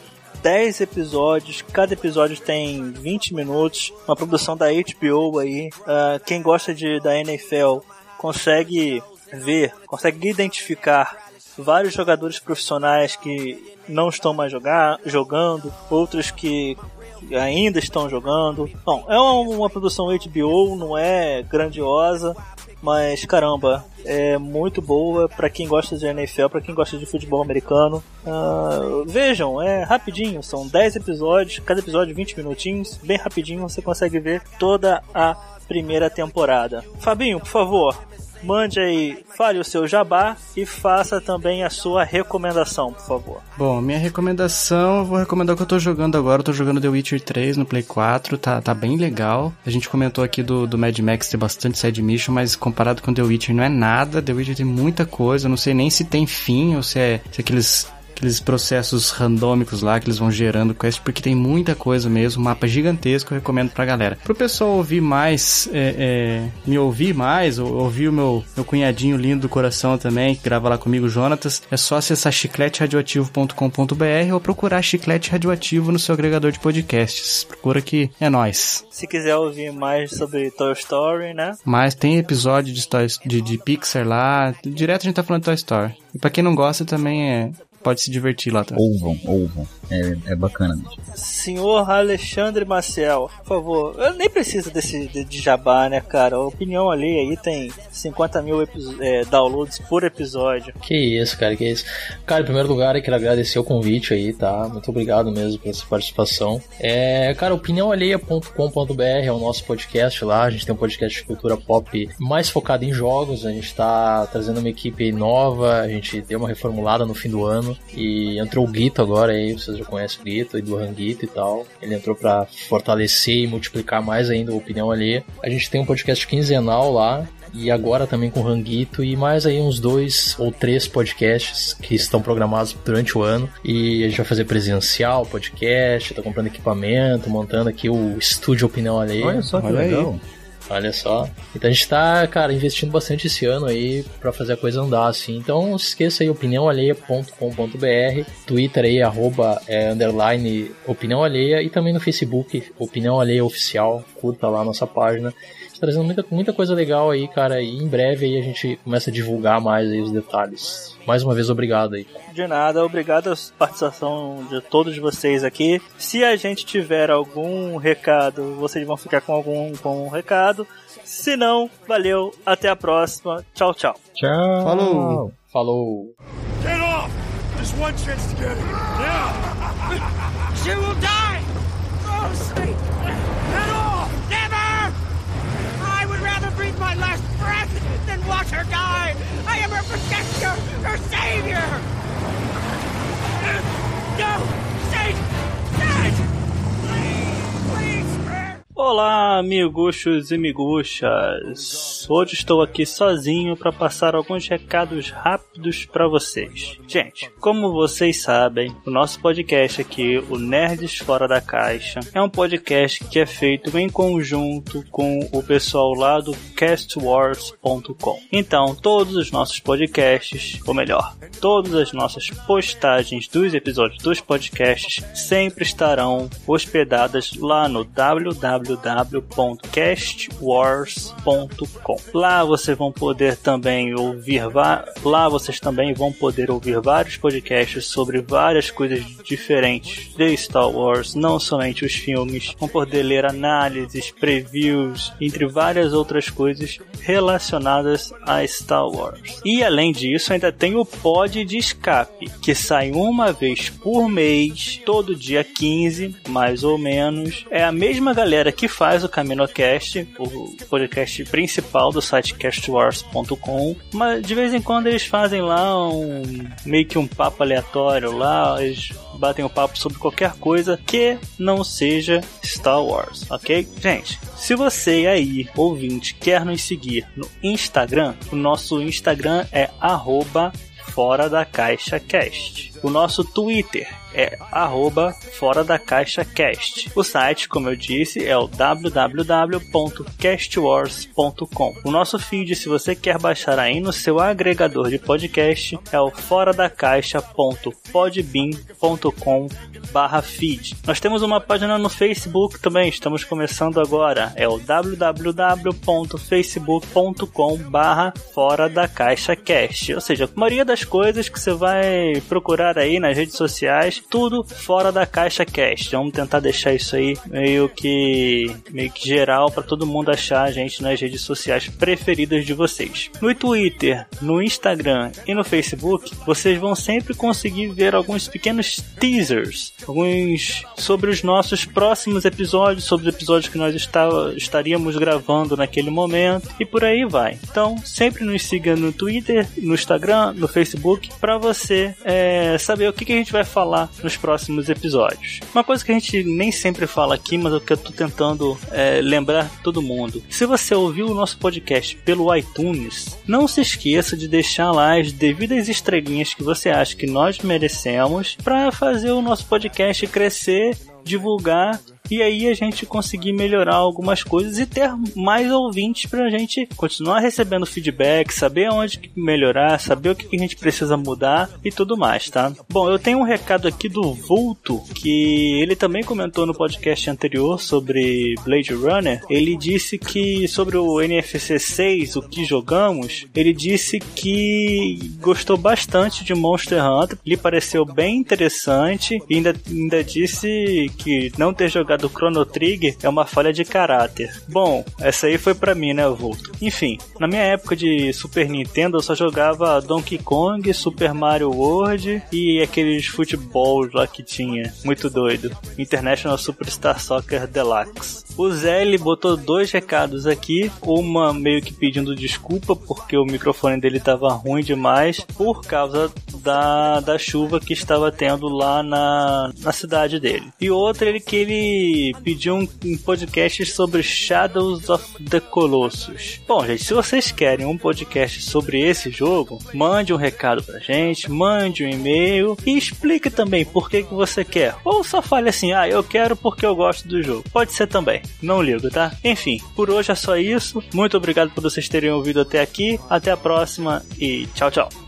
10 episódios, cada episódio tem 20 minutos, uma produção da HBO aí. Uh, quem gosta de, da NFL consegue ver, consegue identificar vários jogadores profissionais que não estão mais jogar, jogando, outros que ainda estão jogando. Bom, é uma produção HBO, não é grandiosa, mas caramba, é muito boa para quem gosta de NFL, para quem gosta de futebol americano. Uh, vejam, é rapidinho, são 10 episódios, cada episódio 20 minutinhos, bem rapidinho você consegue ver toda a primeira temporada. Fabinho, por favor, mande aí, fale o seu jabá e faça também a sua recomendação, por favor. Bom, minha recomendação, vou recomendar o que eu tô jogando agora. Eu tô jogando The Witcher 3 no Play 4, tá, tá bem legal. A gente comentou aqui do, do Mad Max ter bastante side mission, mas comparado com The Witcher não é nada. The Witcher tem muita coisa, eu não sei nem se tem fim ou se é se aqueles aqueles processos randômicos lá que eles vão gerando quest, porque tem muita coisa mesmo, mapa gigantesco, eu recomendo pra galera. Pro pessoal ouvir mais, é, é, me ouvir mais, ou ouvir o meu, meu cunhadinho lindo do coração também, que grava lá comigo, Jonatas, é só acessar chicleteradioativo.com.br ou procurar Chiclete Radioativo no seu agregador de podcasts. Procura que é nós. Se quiser ouvir mais sobre Toy Story, né? Mas tem episódio de, de, de Pixar lá, direto a gente tá falando de Toy Story. E pra quem não gosta também é pode se divertir lá também. Ouvam, ouvam. É, é bacana mesmo. Senhor Alexandre Maciel, por favor, eu nem preciso desse de, de jabá, né, cara? A opinião ali aí tem 50 mil é, downloads por episódio. Que isso, cara, que isso. Cara, em primeiro lugar, eu quero agradecer o convite aí, tá? Muito obrigado mesmo pela sua participação. É, cara, opiniãoalheia.com.br é o nosso podcast lá. A gente tem um podcast de cultura pop mais focado em jogos. A gente tá trazendo uma equipe nova, a gente deu uma reformulada no fim do ano e entrou o Guito agora aí, vocês já conhecem o Guito e do Ranguito e tal. Ele entrou para fortalecer e multiplicar mais ainda a opinião alheia. A gente tem um podcast quinzenal lá, e agora também com o Ranguito e mais aí uns dois ou três podcasts que estão programados durante o ano e a gente vai fazer presencial, podcast, tá comprando equipamento, montando aqui o estúdio Opinião Alheia. Olha só que Olha legal. Aí. Olha só. Então a gente tá, cara, investindo bastante esse ano aí para fazer a coisa andar, assim. Então não se esqueça aí, opiniãoalheia.com.br, Twitter aí, arroba, é, underline opinião alheia e também no Facebook, opinião alheia oficial, curta lá a nossa página. Trazendo muita, muita coisa legal aí, cara, e em breve aí a gente começa a divulgar mais aí os detalhes. Mais uma vez, obrigado aí. De nada, obrigado a participação de todos vocês aqui. Se a gente tiver algum recado, vocês vão ficar com algum com um recado. Se não, valeu, até a próxima. Tchau, tchau. Tchau. Falou. Falou. Get off! There's one chance to get it. Yeah! She will die! Oh, sweet! My last breath then watch her die! I am her protector, her savior! No! Sage! Sage! Olá, amiguchos e miguxas. Hoje estou aqui sozinho para passar alguns recados rápidos para vocês. Gente, como vocês sabem, o nosso podcast aqui, o Nerds Fora da Caixa, é um podcast que é feito em conjunto com o pessoal lá do castwars.com. Então, todos os nossos podcasts, ou melhor, todas as nossas postagens dos episódios dos podcasts sempre estarão hospedadas lá no www.castwars.com. Lá vocês vão poder também ouvir lá vocês também vão poder ouvir vários podcasts sobre várias coisas diferentes de Star Wars, não somente os filmes, vão poder ler análises, previews, entre várias outras coisas relacionadas a Star Wars. E além disso, ainda tem o pod de escape, que sai uma vez por mês, todo dia 15, mais ou menos. É a mesma galera que faz o CaminoCast, o podcast principal do site castwars.com, mas de vez em quando eles fazem lá um meio que um papo aleatório lá, eles batem o papo sobre qualquer coisa que não seja Star Wars, ok? Gente, se você aí, ouvinte, quer nos seguir no Instagram, o nosso Instagram é arroba Fora da Caixa Cast. O nosso Twitter é arroba Fora da Caixa Cast. O site, como eu disse, é o www.castwars.com. O nosso feed, se você quer baixar aí no seu agregador de podcast, é o fora da caixa.podbean.com barra feed. Nós temos uma página no Facebook também, estamos começando agora, é o www.facebook.com barra fora da caixa cast, ou seja, a maioria das coisas que você vai procurar aí nas redes sociais, tudo fora da caixa cast. Vamos tentar deixar isso aí meio que meio que geral para todo mundo achar a gente nas redes sociais preferidas de vocês. No Twitter, no Instagram e no Facebook, vocês vão sempre conseguir ver alguns pequenos teasers, alguns sobre os nossos próximos episódios, sobre os episódios que nós está, estaríamos gravando naquele momento e por aí vai. Então, sempre nos siga no Twitter, no Instagram, no Facebook, para você é, saber o que, que a gente vai falar nos próximos episódios. Uma coisa que a gente nem sempre fala aqui, mas é o que eu tô tentando é, lembrar todo mundo. Se você ouviu o nosso podcast pelo iTunes, não se esqueça de deixar lá as devidas estrelinhas que você acha que nós merecemos para fazer o nosso podcast crescer divulgar e aí a gente conseguir melhorar algumas coisas e ter mais ouvintes pra gente continuar recebendo feedback, saber onde melhorar, saber o que a gente precisa mudar e tudo mais, tá? Bom, eu tenho um recado aqui do Vulto, que ele também comentou no podcast anterior sobre Blade Runner. Ele disse que sobre o NFC 6, o que jogamos, ele disse que gostou bastante de Monster Hunter, lhe pareceu bem interessante e ainda, ainda disse que não ter jogado Chrono Trigger é uma falha de caráter. Bom, essa aí foi para mim, né, Vulto? Enfim, na minha época de Super Nintendo eu só jogava Donkey Kong, Super Mario World e aqueles futebol lá que tinha. Muito doido. International Superstar Soccer Deluxe. O Zé ele botou dois recados aqui, uma meio que pedindo desculpa porque o microfone dele estava ruim demais por causa da, da chuva que estava tendo lá na, na cidade dele. E outra ele que ele pediu um, um podcast sobre Shadows of the Colossus. Bom, gente, se vocês querem um podcast sobre esse jogo, mande um recado pra gente, mande um e-mail e explique também por que, que você quer. Ou só fale assim, ah, eu quero porque eu gosto do jogo. Pode ser também. Não ligo, tá? Enfim, por hoje é só isso. Muito obrigado por vocês terem ouvido até aqui. Até a próxima e tchau, tchau.